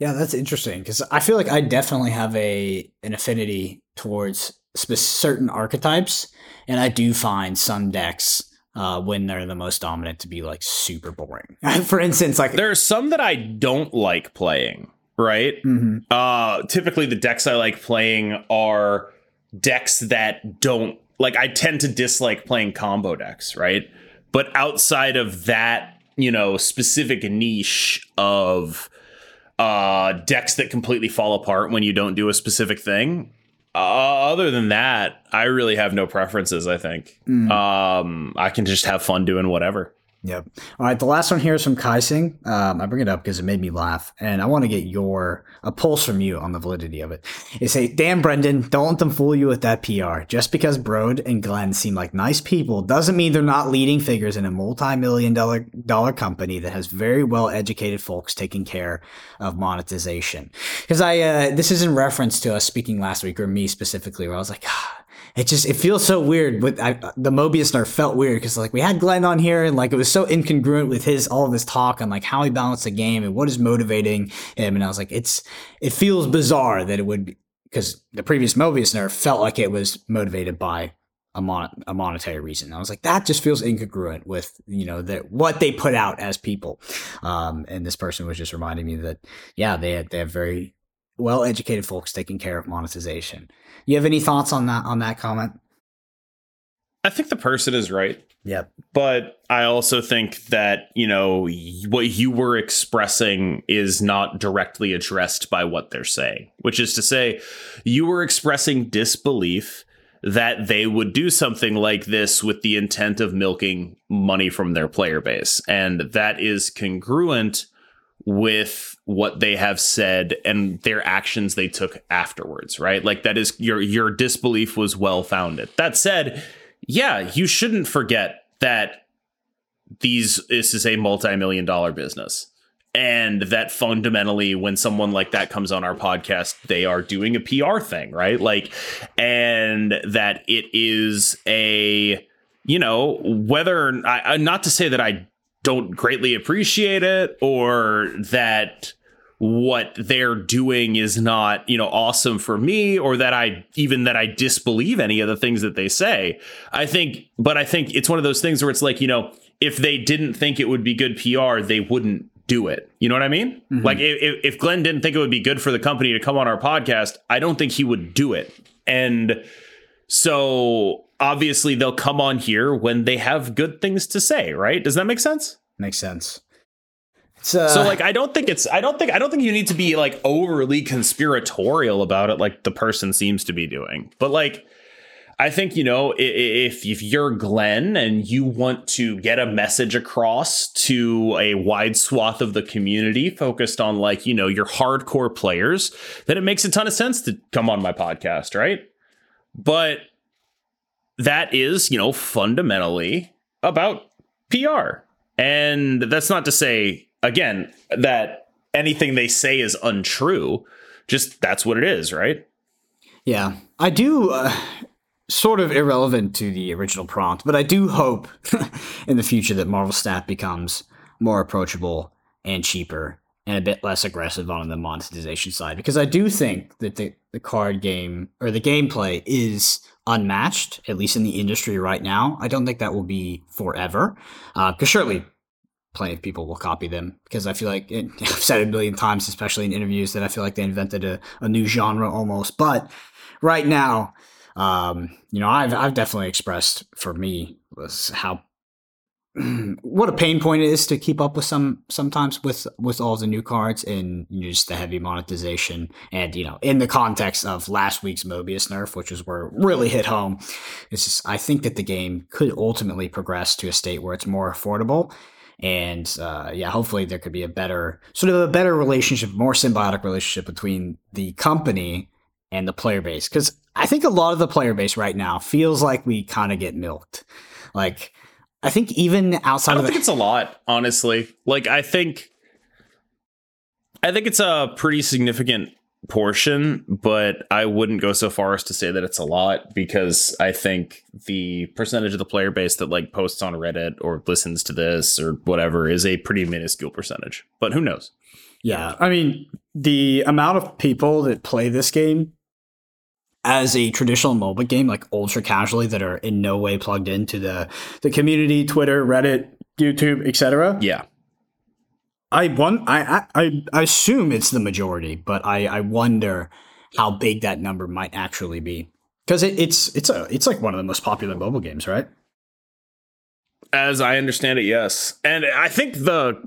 Yeah, that's interesting because I feel like I definitely have a an affinity towards certain archetypes, and I do find some decks uh, when they're the most dominant to be like super boring. [LAUGHS] For instance, like there are some that I don't like playing. Right. Mm-hmm. Uh, typically, the decks I like playing are decks that don't like. I tend to dislike playing combo decks. Right. But outside of that, you know, specific niche of uh, decks that completely fall apart when you don't do a specific thing, uh, other than that, I really have no preferences. I think mm. um, I can just have fun doing whatever. Yep. All right. The last one here is from Kaising. Um, I bring it up because it made me laugh, and I want to get your a pulse from you on the validity of it. They say, "Damn, Brendan, don't let them fool you with that PR. Just because Brode and Glenn seem like nice people doesn't mean they're not leading figures in a multi-million dollar dollar company that has very well educated folks taking care of monetization." Because I uh, this is in reference to us speaking last week, or me specifically, where I was like. Ah, it just it feels so weird with I, the Mobius nerf felt weird because like we had Glenn on here and like it was so incongruent with his all of his talk on like how he balanced the game and what is motivating him and I was like it's it feels bizarre that it would because the previous Mobius nerf felt like it was motivated by a, mon- a monetary reason. I was like, that just feels incongruent with you know that what they put out as people. Um, and this person was just reminding me that yeah, they had, they have very well educated folks taking care of monetization. You have any thoughts on that on that comment? I think the person is right. Yep. But I also think that, you know, what you were expressing is not directly addressed by what they're saying, which is to say, you were expressing disbelief that they would do something like this with the intent of milking money from their player base. And that is congruent with what they have said and their actions they took afterwards, right? Like that is your your disbelief was well founded. That said, yeah, you shouldn't forget that these this is a multi-million dollar business. And that fundamentally, when someone like that comes on our podcast, they are doing a PR thing, right? Like, and that it is a, you know, whether I, not to say that I don't greatly appreciate it or that what they're doing is not, you know, awesome for me or that I even that I disbelieve any of the things that they say. I think but I think it's one of those things where it's like, you know, if they didn't think it would be good PR, they wouldn't do it. You know what I mean? Mm-hmm. Like if, if Glenn didn't think it would be good for the company to come on our podcast, I don't think he would do it. And so obviously they'll come on here when they have good things to say, right? Does that make sense? Makes sense. Uh, so like I don't think it's I don't think I don't think you need to be like overly conspiratorial about it like the person seems to be doing. But like I think you know if if you're Glenn and you want to get a message across to a wide swath of the community focused on like you know your hardcore players, then it makes a ton of sense to come on my podcast, right? But that is you know fundamentally about PR, and that's not to say again that anything they say is untrue. Just that's what it is, right? Yeah, I do. Uh, sort of irrelevant to the original prompt, but I do hope [LAUGHS] in the future that Marvel Snap becomes more approachable and cheaper and a bit less aggressive on the monetization side because I do think that the, the card game or the gameplay is unmatched, at least in the industry right now. I don't think that will be forever because uh, surely plenty of people will copy them because I feel like it, [LAUGHS] I've said it a million times, especially in interviews, that I feel like they invented a, a new genre almost. But right now, um, you know, I've I've definitely expressed for me how [CLEARS THROAT] what a pain point it is to keep up with some sometimes with with all the new cards and just the heavy monetization and you know in the context of last week's Mobius nerf, which is where it really hit home. It's just I think that the game could ultimately progress to a state where it's more affordable and uh, yeah, hopefully there could be a better sort of a better relationship, more symbiotic relationship between the company and the player base because I think a lot of the player base right now feels like we kind of get milked. Like I think even outside of I don't of think it's a lot, honestly. Like I think I think it's a pretty significant portion, but I wouldn't go so far as to say that it's a lot because I think the percentage of the player base that like posts on Reddit or listens to this or whatever is a pretty minuscule percentage. But who knows? Yeah, I mean, the amount of people that play this game as a traditional mobile game, like ultra casually, that are in no way plugged into the the community, Twitter, Reddit, YouTube, etc. Yeah, I one I, I I assume it's the majority, but I I wonder how big that number might actually be because it, it's it's a it's like one of the most popular mobile games, right? As I understand it, yes, and I think the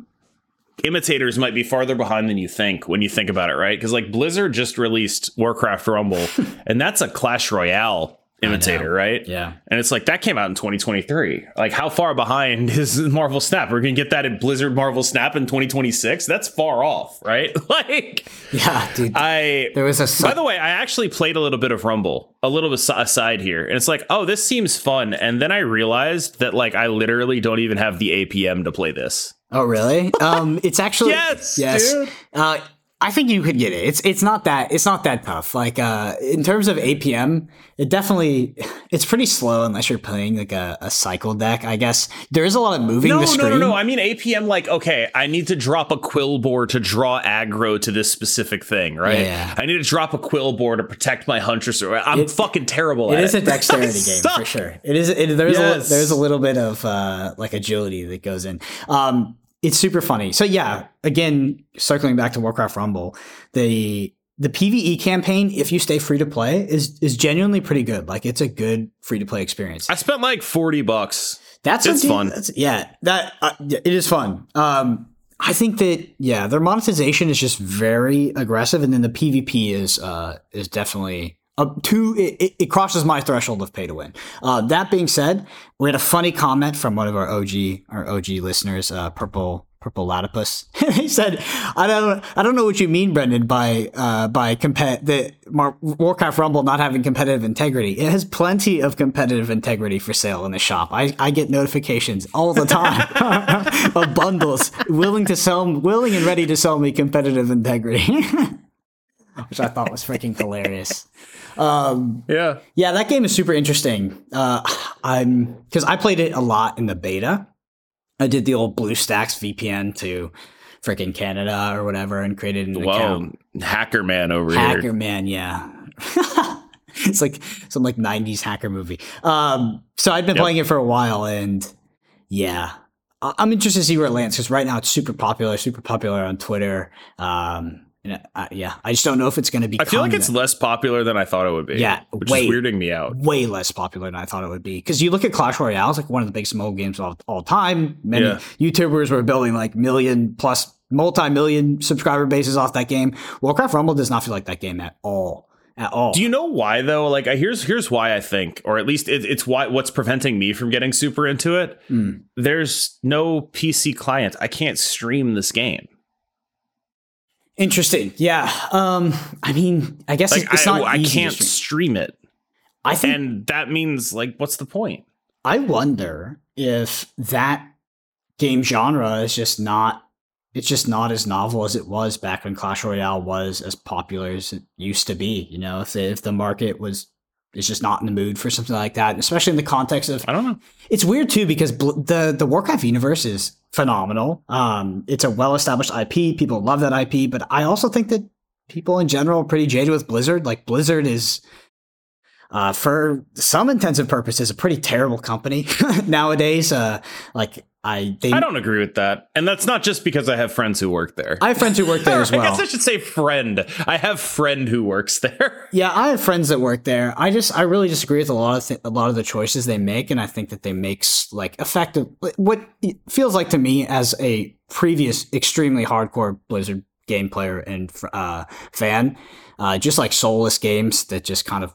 imitators might be farther behind than you think when you think about it, right? Because like Blizzard just released Warcraft Rumble, [LAUGHS] and that's a Clash Royale imitator, right? Yeah. And it's like that came out in 2023. Like how far behind [LAUGHS] is Marvel Snap? We're going to get that at Blizzard Marvel Snap in 2026? That's far off, right? [LAUGHS] like Yeah, dude. I There was a su- By the way, I actually played a little bit of Rumble, a little bit aside here. And it's like, "Oh, this seems fun." And then I realized that like I literally don't even have the APM to play this. Oh, really? Um, it's actually yes, yes. Dude. Uh, I think you could get it. It's it's not that it's not that tough. Like uh, in terms of APM, it definitely [SIGHS] it's pretty slow unless you're playing like a, a cycle deck. I guess there is a lot of moving. No, no, no, no. I mean APM. Like, okay, I need to drop a Quilboar to draw aggro to this specific thing, right? Yeah. I need to drop a Quilboar to protect my huntress. Or I'm It- fucking terrible It at is it. a dexterity [LAUGHS] game for sure. It is. It, there's Yes. a, there's a little bit of uh, like agility that goes in. Um, it's super funny. So yeah, again, circling back to Warcraft Rumble, the the PVE campaign, if you stay free to play, is is genuinely pretty good. Like it's a good free to play experience. I spent like forty bucks. That's It's fun. That's, yeah, that uh, it is fun. Um, I think that yeah, their monetization is just very aggressive, and then the PvP is uh, is definitely to it, it, it crosses my threshold of pay to win. Uh, that being said, we had a funny comment from one of our OG our OG listeners, uh, Purple Purple Latipus. [LAUGHS] he said, "I don't I don't know what you mean, Brendan, by uh, by compet the Mar- Warcraft Rumble not having competitive integrity. It has plenty of competitive integrity for sale in the shop. I, I get notifications all the time [LAUGHS] of bundles willing to sell willing and ready to sell me competitive integrity." [LAUGHS] Which I thought was freaking hilarious. Um, Yeah. yeah, that game is super interesting. Uh, I'm because I played it a lot in the beta. I did the old BlueStacks VPN to freaking Canada or whatever and created an Whoa, account. hacker man over Hacker here. Hacker man, yeah. [LAUGHS] it's like some like '90s hacker movie. Um, so I'd been Yep. playing it for a while, and yeah, I'm interested to see where it lands because right now it's super popular, super popular on Twitter. Um, uh, yeah, I just don't know if it's going to be. I feel like it's less popular than I thought it would be. Yeah, which way, is weirding me out. Way less popular than I thought it would be because you look at Clash Royale, it's like one of the biggest mobile games of all time. Many yeah. YouTubers were building like million plus, multi-million subscriber bases off that game. Warcraft Rumble does not feel like that game at all at all. Do you know why though? Like, here's here's why I think, or at least it, it's why what's preventing me from getting super into it. Mm. There's no PC client. I can't stream this game. Interesting. Yeah. Um. I mean, I guess like, it's, not. I, I can't stream. stream. it. I think, and that means like, what's the point? I wonder if that game genre is just not it's just not as novel as it was back when Clash Royale was as popular as it used to be. You know, if the, if the market was is just not in the mood for something like that, especially in the context of I don't know. It's weird too because bl- the the Warcraft universe is phenomenal. Um, it's a well established IP. People love that IP, but I also think that people in general are pretty jaded with Blizzard. Like Blizzard is. Uh, for some intensive purposes, a pretty terrible company [LAUGHS] nowadays. Uh, like I they, I don't agree with that, and that's not just because I have friends who work there. I have friends who work there as well. [LAUGHS] I guess I should say friend. I have friend who works there. [LAUGHS] Yeah, I have friends that work there. I just I really disagree with a lot of th- a lot of the choices they make, and I think that they make like effective what feels like to me as a previous extremely hardcore Blizzard game player and uh, fan, uh, just like soulless games that just kind of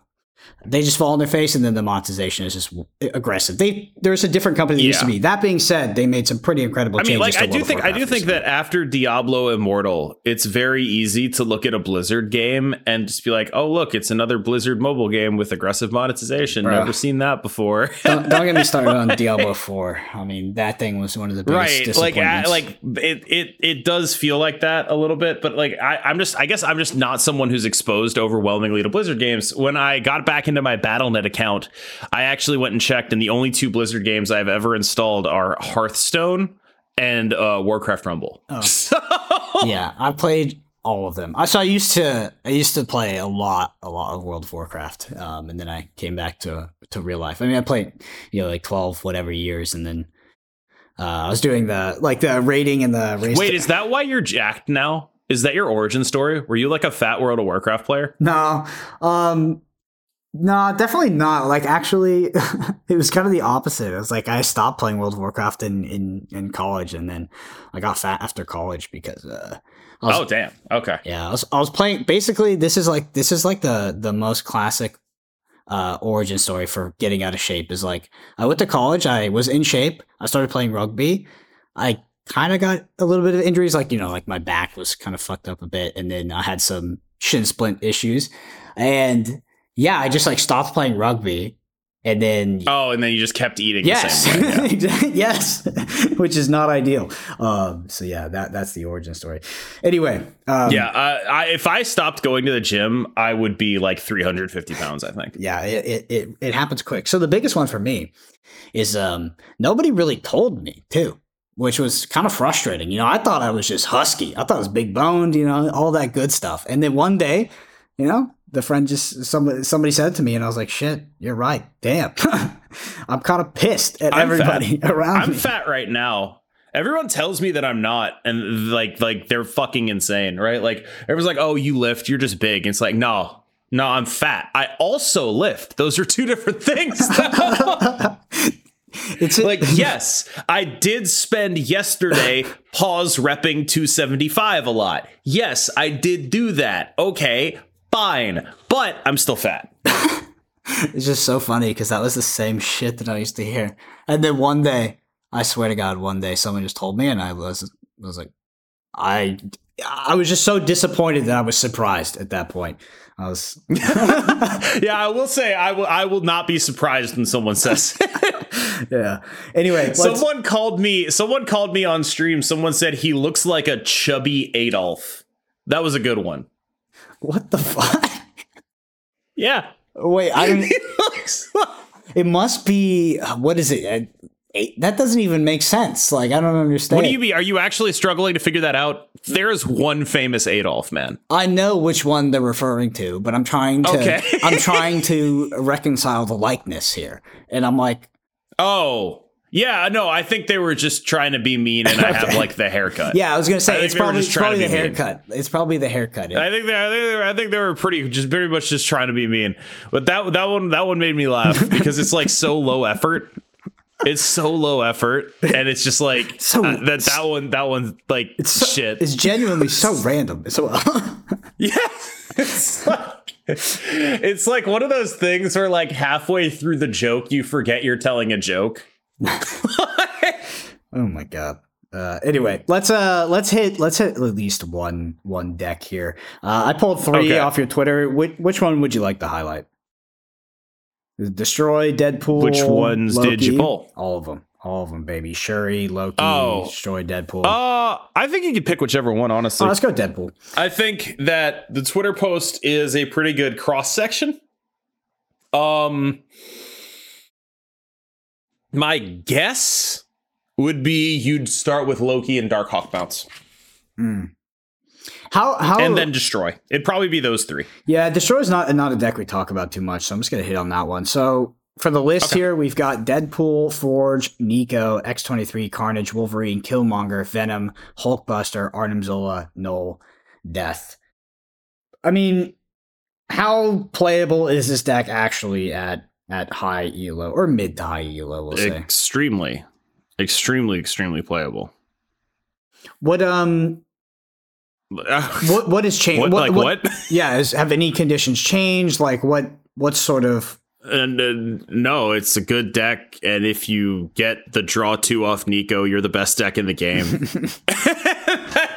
they just fall on their face and then the monetization is just aggressive. They there's a different company that yeah. used to be. That being said, they made some pretty incredible I mean, like I do think I do think that after Diablo Immortal, it's very easy to look at a Blizzard game and just be like, "Oh, look, it's another Blizzard mobile game with aggressive monetization. Bro. Never seen that before." [LAUGHS] don't, don't, get me [LAUGHS] started on Diablo 4. I mean, that thing was one of the biggest right. Like I, like it it it does feel like that a little bit, but like I I'm just I guess I'm just not someone who's exposed overwhelmingly to Blizzard games. When I got back into my BattleNet account, I actually went and checked, and the only two Blizzard games I've ever installed are Hearthstone and uh, Warcraft Rumble. Oh. [LAUGHS] So. [LAUGHS] yeah, I played all of them. I so I used to I used to play a lot a lot of World of Warcraft, um, and then I came back to to real life. I mean, I played you know like twelve whatever years, and then uh, I was doing the like the rating and the race. Wait, to- is that why you're jacked now? Is that your origin story? Were you like a fat World of Warcraft player? No. Um, no, definitely not. Like actually [LAUGHS] it was kind of the opposite. It was like I stopped playing World of Warcraft in in, in college and then I got fat after college because uh was, Oh damn. Okay. Yeah, I was I was playing basically this is like this is like the the most classic uh, origin story for getting out of shape is like I went to college, I was in shape, I started playing rugby. I kind of got a little bit of injuries, like, you know, like my back was kind of fucked up a bit, and then I had some shin splint issues. And yeah, I just like stopped playing rugby and then oh and then you just kept eating yes. way, yeah. [LAUGHS] yes. [LAUGHS] Which is not ideal. Um so yeah that that's the origin story. Anyway um, yeah uh, I, if i stopped going to the gym i would be like 350 pounds i think. Yeah it, it, it, happens quick. So the biggest one for me is um nobody really told me too which was kind of frustrating. You know i thought i was just husky. I thought I was big boned you know all that good stuff. And then one day you know the friend just somebody somebody said to me, and I was like, "Shit, you're right. Damn, [LAUGHS] I'm kind of pissed at I'm everybody fat. [LAUGHS] around I'm me." fat right now. Everyone tells me that I'm not, and like like they're fucking insane, right? Like everyone's like, "Oh, you lift, you're just big." It's like, no, no, I'm fat. I also lift. Those are two different [LAUGHS] things. it's a- like yes, I did spend yesterday pause repping 275 a lot. Yes, I did do that. Okay, fine, but I'm still fat. [LAUGHS] it's just so funny because that was the same shit that I used to hear. And then one day, I swear to God, one day someone just told me, and I was was like, I I was just so disappointed that I was surprised at that point. I was [LAUGHS] Yeah, I will say I will I will not be surprised when someone says [LAUGHS] Yeah. Anyway, someone called me someone called me on stream. Someone said he looks like a chubby Adolf. That was a good one. What the fuck? Yeah. Wait, I don't. [LAUGHS] it must be. What is it? Eight? That doesn't even make sense. Like I don't understand. What do you mean? Are you actually struggling to figure that out? There is one famous Adolf man. I know which one they're referring to, but I'm trying to. Okay. I'm trying to reconcile the likeness here, and I'm like, [LAUGHS] oh, Yeah, no, I think they were just trying to be mean, and I have like the haircut. Yeah, I was gonna say it's probably, just it's probably to the be mean. haircut. It's probably the haircut. I think they, I think they, were, I think they were pretty, just very much just trying to be mean. But that that one that one made me laugh [LAUGHS] because it's like so low effort. It's so low effort, and it's just like [LAUGHS] So- uh, that that one that one's like It's so- shit. It's genuinely so [LAUGHS] random. So Yeah. It's like, it's like one of those things where like halfway through the joke you forget you're telling a joke. [LAUGHS] Oh my god. Uh, anyway, let's uh let's hit let's hit at least one one deck here. Uh, I pulled three Okay. off your Twitter. Which, which one would you like to highlight? Destroy, Deadpool. Which ones did you pull? All of them. All of them, baby. Shuri, Loki, Oh. Destroy, Deadpool. Uh I think you could pick whichever one, honestly. oh, let's go Deadpool. I think that the Twitter post is a pretty good cross section. Um my guess would be you'd start with Loki and Darkhawk bounce hmm. How how and then destroy. It'd probably be those three. Yeah, Destroy's not not a deck we talk about too much, so I'm just gonna hit on that one. So for the list Okay. here, we've got Deadpool, Forge, Nico, X23, Carnage, Wolverine, Killmonger, Venom, Hulkbuster, Arnim Zola, Null, Death. I mean, how playable is this deck actually at at high elo or mid to high elo? We'll say. Extremely, extremely, extremely playable. What um [LAUGHS] what what has changed? What, like what? [LAUGHS] Yeah, is, have any conditions changed? Like what what sort of And uh, no, it's a good deck. And if you get the draw two off Nico, you're the best deck in the game. [LAUGHS]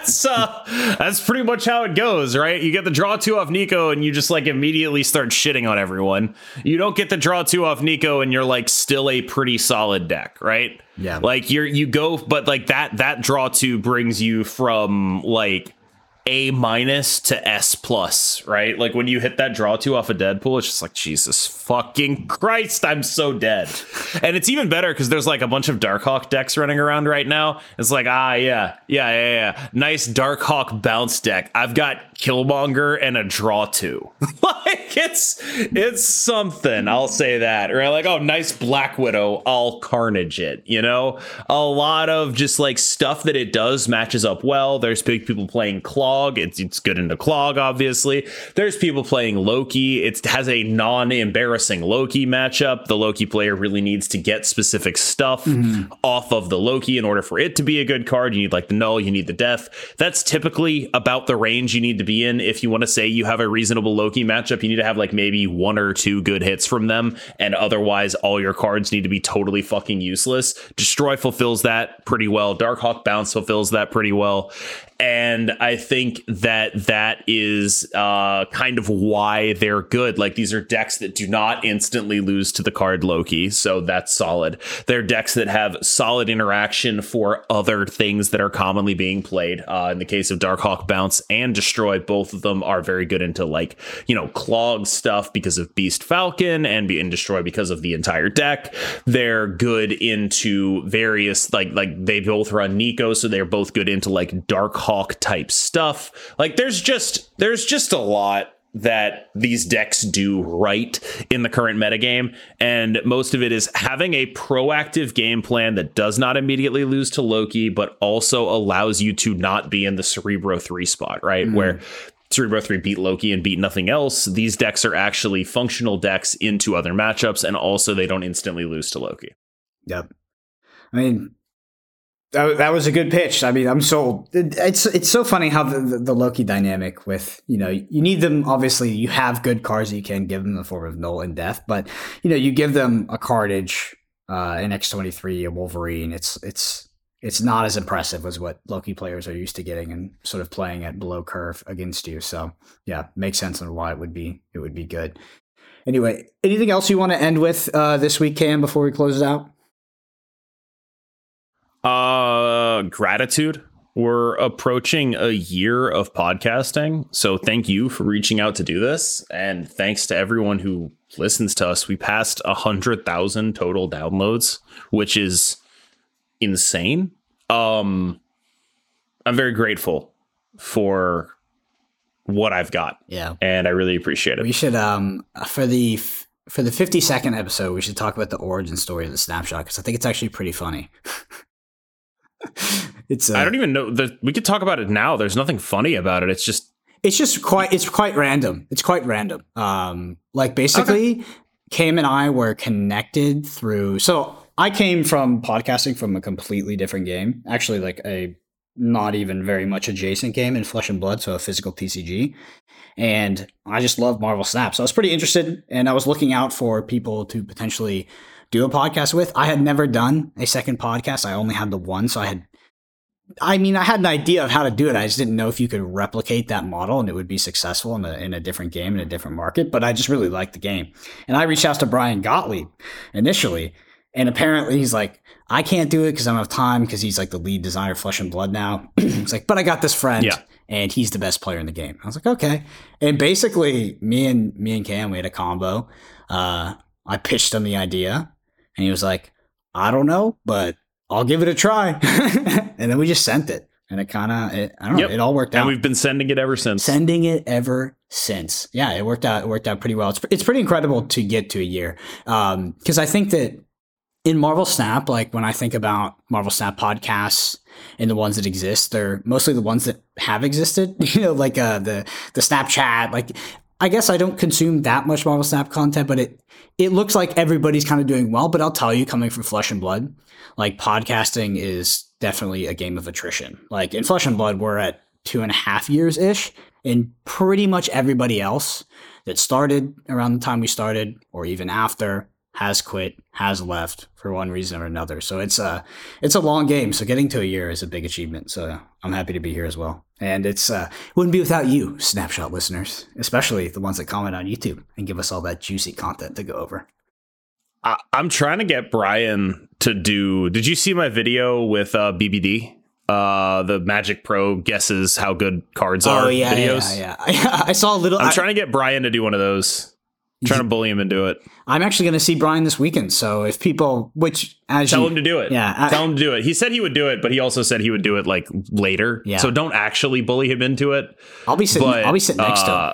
that's uh, that's pretty much how it goes, right? You get the draw two off Nico, and you just like immediately start shitting on everyone. You don't get the draw two off Nico, and you're like still a pretty solid deck, right? Yeah. Like you're you go, but like that that draw two brings you from like a minus to S plus, right? Like when you hit that draw two off a Deadpool, it's just like Jesus fucking Christ, I'm so dead. [LAUGHS] And it's even better because there's like a bunch of Darkhawk decks running around right now. It's like ah yeah yeah yeah yeah, nice Darkhawk bounce deck. I've got Killmonger and a draw two. [LAUGHS] like it's it's something. I'll say that. Or like oh nice Black Widow. I'll carnage it. You know, a lot of just like stuff that it does matches up well. There's big people playing Clog. It's it's good into Clog, obviously. There's people playing Loki. It has a non-embarrassing Loki matchup. The Loki player really needs to get specific stuff mm-hmm. off of the Loki in order for it to be a good card. You need like the null, you need the death. That's typically about the range you need to be in if you want to say you have a reasonable Loki matchup. You need to have like maybe one or two good hits from them, and otherwise all your cards need to be totally fucking useless. Destroy fulfills that pretty well. Darkhawk Bounce fulfills that pretty well. And I think that that is uh, kind of why they're good. Like these are decks that do not instantly lose to the card Loki, so that's solid. They're decks that have solid interaction for other things that are commonly being played. Uh, in the case of Darkhawk Bounce and Destroy, both of them are very good into like you know clog stuff because of Beast Falcon and be and Destroy because of the entire deck. They're good into various like like they both run Nico, so they're both good into like Dark Hawk type stuff. Like there's just there's just a lot that these decks do right in the current metagame. And most of it is having a proactive game plan that does not immediately lose to Loki, but also allows you to not be in the Cerebro 3 spot, right? Hmm. Where Cerebro 3 beat Loki and beat nothing else. These decks are actually functional decks into other matchups, and also they don't instantly lose to Loki. Yep. I mean, that, that was a good pitch. I mean, I'm sold. It's it's so funny how the, the, the Loki dynamic with you know you need them. Obviously, you have good cards you can give them in the form of Null and Death, but you know you give them a Carnage, uh, an X23, a Wolverine. It's it's it's not as impressive as what Loki players are used to getting and sort of playing at below curve against you. So yeah, makes sense on why it would be it would be good. Anyway, anything else you want to end with uh, this week, Cam, before we close it out? Uh, gratitude. We're approaching a year of podcasting. So thank you for reaching out to do this. And thanks to everyone who listens to us. We passed a hundred thousand total downloads, which is insane. Um, I'm very grateful for what I've got Yeah. and I really appreciate it. We should um for the f- for the 52nd episode, we should talk about the origin story of the snapshot because I think it's actually pretty funny. [LAUGHS] [LAUGHS] it's uh, I don't even know that we could talk about it now. There's nothing funny about it. It's just it's just quite it's quite random. It's quite random. Um, like basically. Cam and I were connected through. So I came from podcasting from a completely different game. Actually, like a not even very much adjacent game in Flesh and Blood, so a physical TCG. And I just love Marvel Snap. So I was pretty interested and I was looking out for people to potentially do a podcast with. I had never done a second podcast. I only had the one. So I had, I mean, I had an idea of how to do it. I just didn't know if you could replicate that model and it would be successful in a, in a different game, in a different market. But I just really liked the game. And I reached out to Brian Gottlieb initially. And apparently he's like, I can't do it because I don't have time because he's like the lead designer of Flesh and Blood now. [CLEARS THROAT] he's like, but I got this friend. Yeah and he's the best player in the game. I was like, okay. And basically, me and me and Cam we had a combo. Uh, I pitched him the idea, and he was like, I don't know, but I'll give it a try. [LAUGHS] and then we just sent it, and it kind of, I don't know, yep. it all worked out. And we've been sending it ever since. Sending it ever since. Yeah, it worked out. It worked out pretty well. It's it's pretty incredible to get to a year because um, I think that in Marvel Snap, like when I think about Marvel Snap podcasts and the ones that exist, they're mostly the ones that have existed. [LAUGHS] You know, like uh, the the Snapchat. Like, I guess I don't consume that much Marvel Snap content, but it it looks like everybody's kind of doing well. But I'll tell you, coming from Flesh and Blood, like podcasting is definitely a game of attrition. Like in Flesh and Blood, we're at two and a half years ish, and pretty much everybody else that started around the time we started, or even after, has quit, has left for one reason or another. So it's a it's a long game. So getting to a year is a big achievement. So I'm happy to be here as well. And it's uh, wouldn't be without you, snapshot listeners, especially the ones that comment on YouTube and give us all that juicy content to go over. I, am trying to get Brian to do. Did you see my video with uh, BBD? Uh, the Magic Pro guesses how good cards are. Oh yeah, videos. yeah, yeah. [LAUGHS] I saw a little. I'm I, trying to get Brian to do one of those trying to bully him into it. I'm actually going to see Brian this weekend. So if people, which as tell you, him to do it, yeah, I, tell him to do it. He said he would do it, but he also said he would do it like later. Yeah. So don't actually bully him into it. I'll be sitting. But, I'll be sitting next uh, to him. Uh,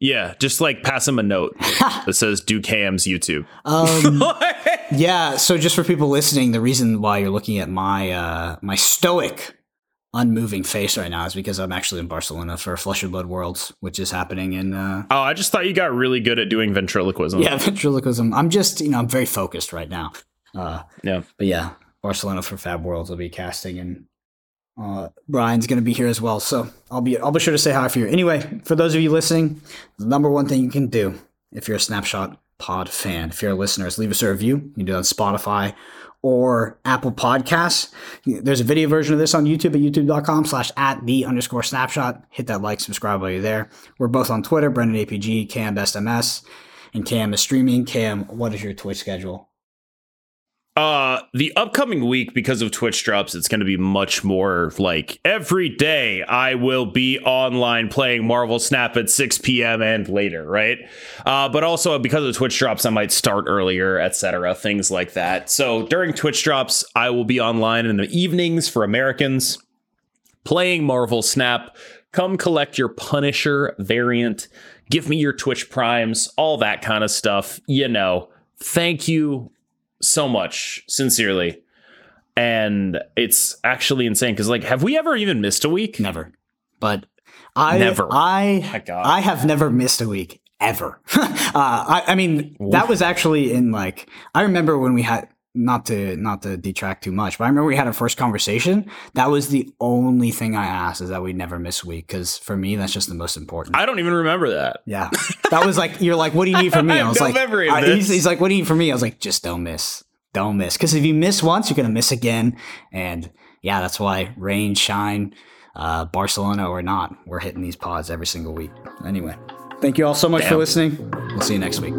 yeah, just like pass him a note [LAUGHS] that says "Do Cam's YouTube." Um, [LAUGHS] yeah. So just for people listening, the reason why you're looking at my uh, my stoic unmoving face right now is because I'm actually in Barcelona for Flesh and Blood Worlds, which is happening in. Uh, oh, I just thought you got really good at doing ventriloquism. Yeah, [LAUGHS] ventriloquism. I'm just, you know, I'm very focused right now. Uh, yeah. But yeah, Barcelona for Fab Worlds will be casting, and uh, Brian's going to be here as well. So I'll be, I'll be sure to say hi for you. Anyway, for those of you listening, the number one thing you can do if you're a Snapshot Pod fan, if you're a listener, is leave us a review. You can do it on Spotify or Apple Podcasts. There's a video version of this on YouTube at youtube.com slash at the underscore snapshot. Hit that like, subscribe while you're there. We're both on Twitter, Brendan APG, Cam Best MS, and Cam is streaming. Cam, what is your Twitch schedule? Uh, the upcoming week, because of Twitch drops, it's going to be much more like every day I will be online playing Marvel Snap at 6 p.m. and later, right? Uh, but also because of Twitch drops, I might start earlier, etc., things like that. So during Twitch drops, I will be online in the evenings for Americans playing Marvel Snap. Come collect your Punisher variant. Give me your Twitch primes, all that kind of stuff. You know, thank you so much, sincerely. And it's actually insane because, like, have we ever even missed a week? Never. But I never. I I have never missed a week ever. [LAUGHS] uh, I, I mean, that was actually in like I remember when we had not to not to detract too much, but I remember we had our first conversation. That was the only thing I asked is that we never miss a week because for me that's just the most important. I don't even remember that. Yeah, that was like you're like, what do you need from me? [LAUGHS] I, I was no like, I, he's, he's, like, what do you need from me? I was like, just don't miss, don't miss, because if you miss once, you're gonna miss again, and yeah, that's why rain, shine, uh, Barcelona or not, we're hitting these pods every single week. Anyway, thank you all so much Damn. for listening. We'll see you next week.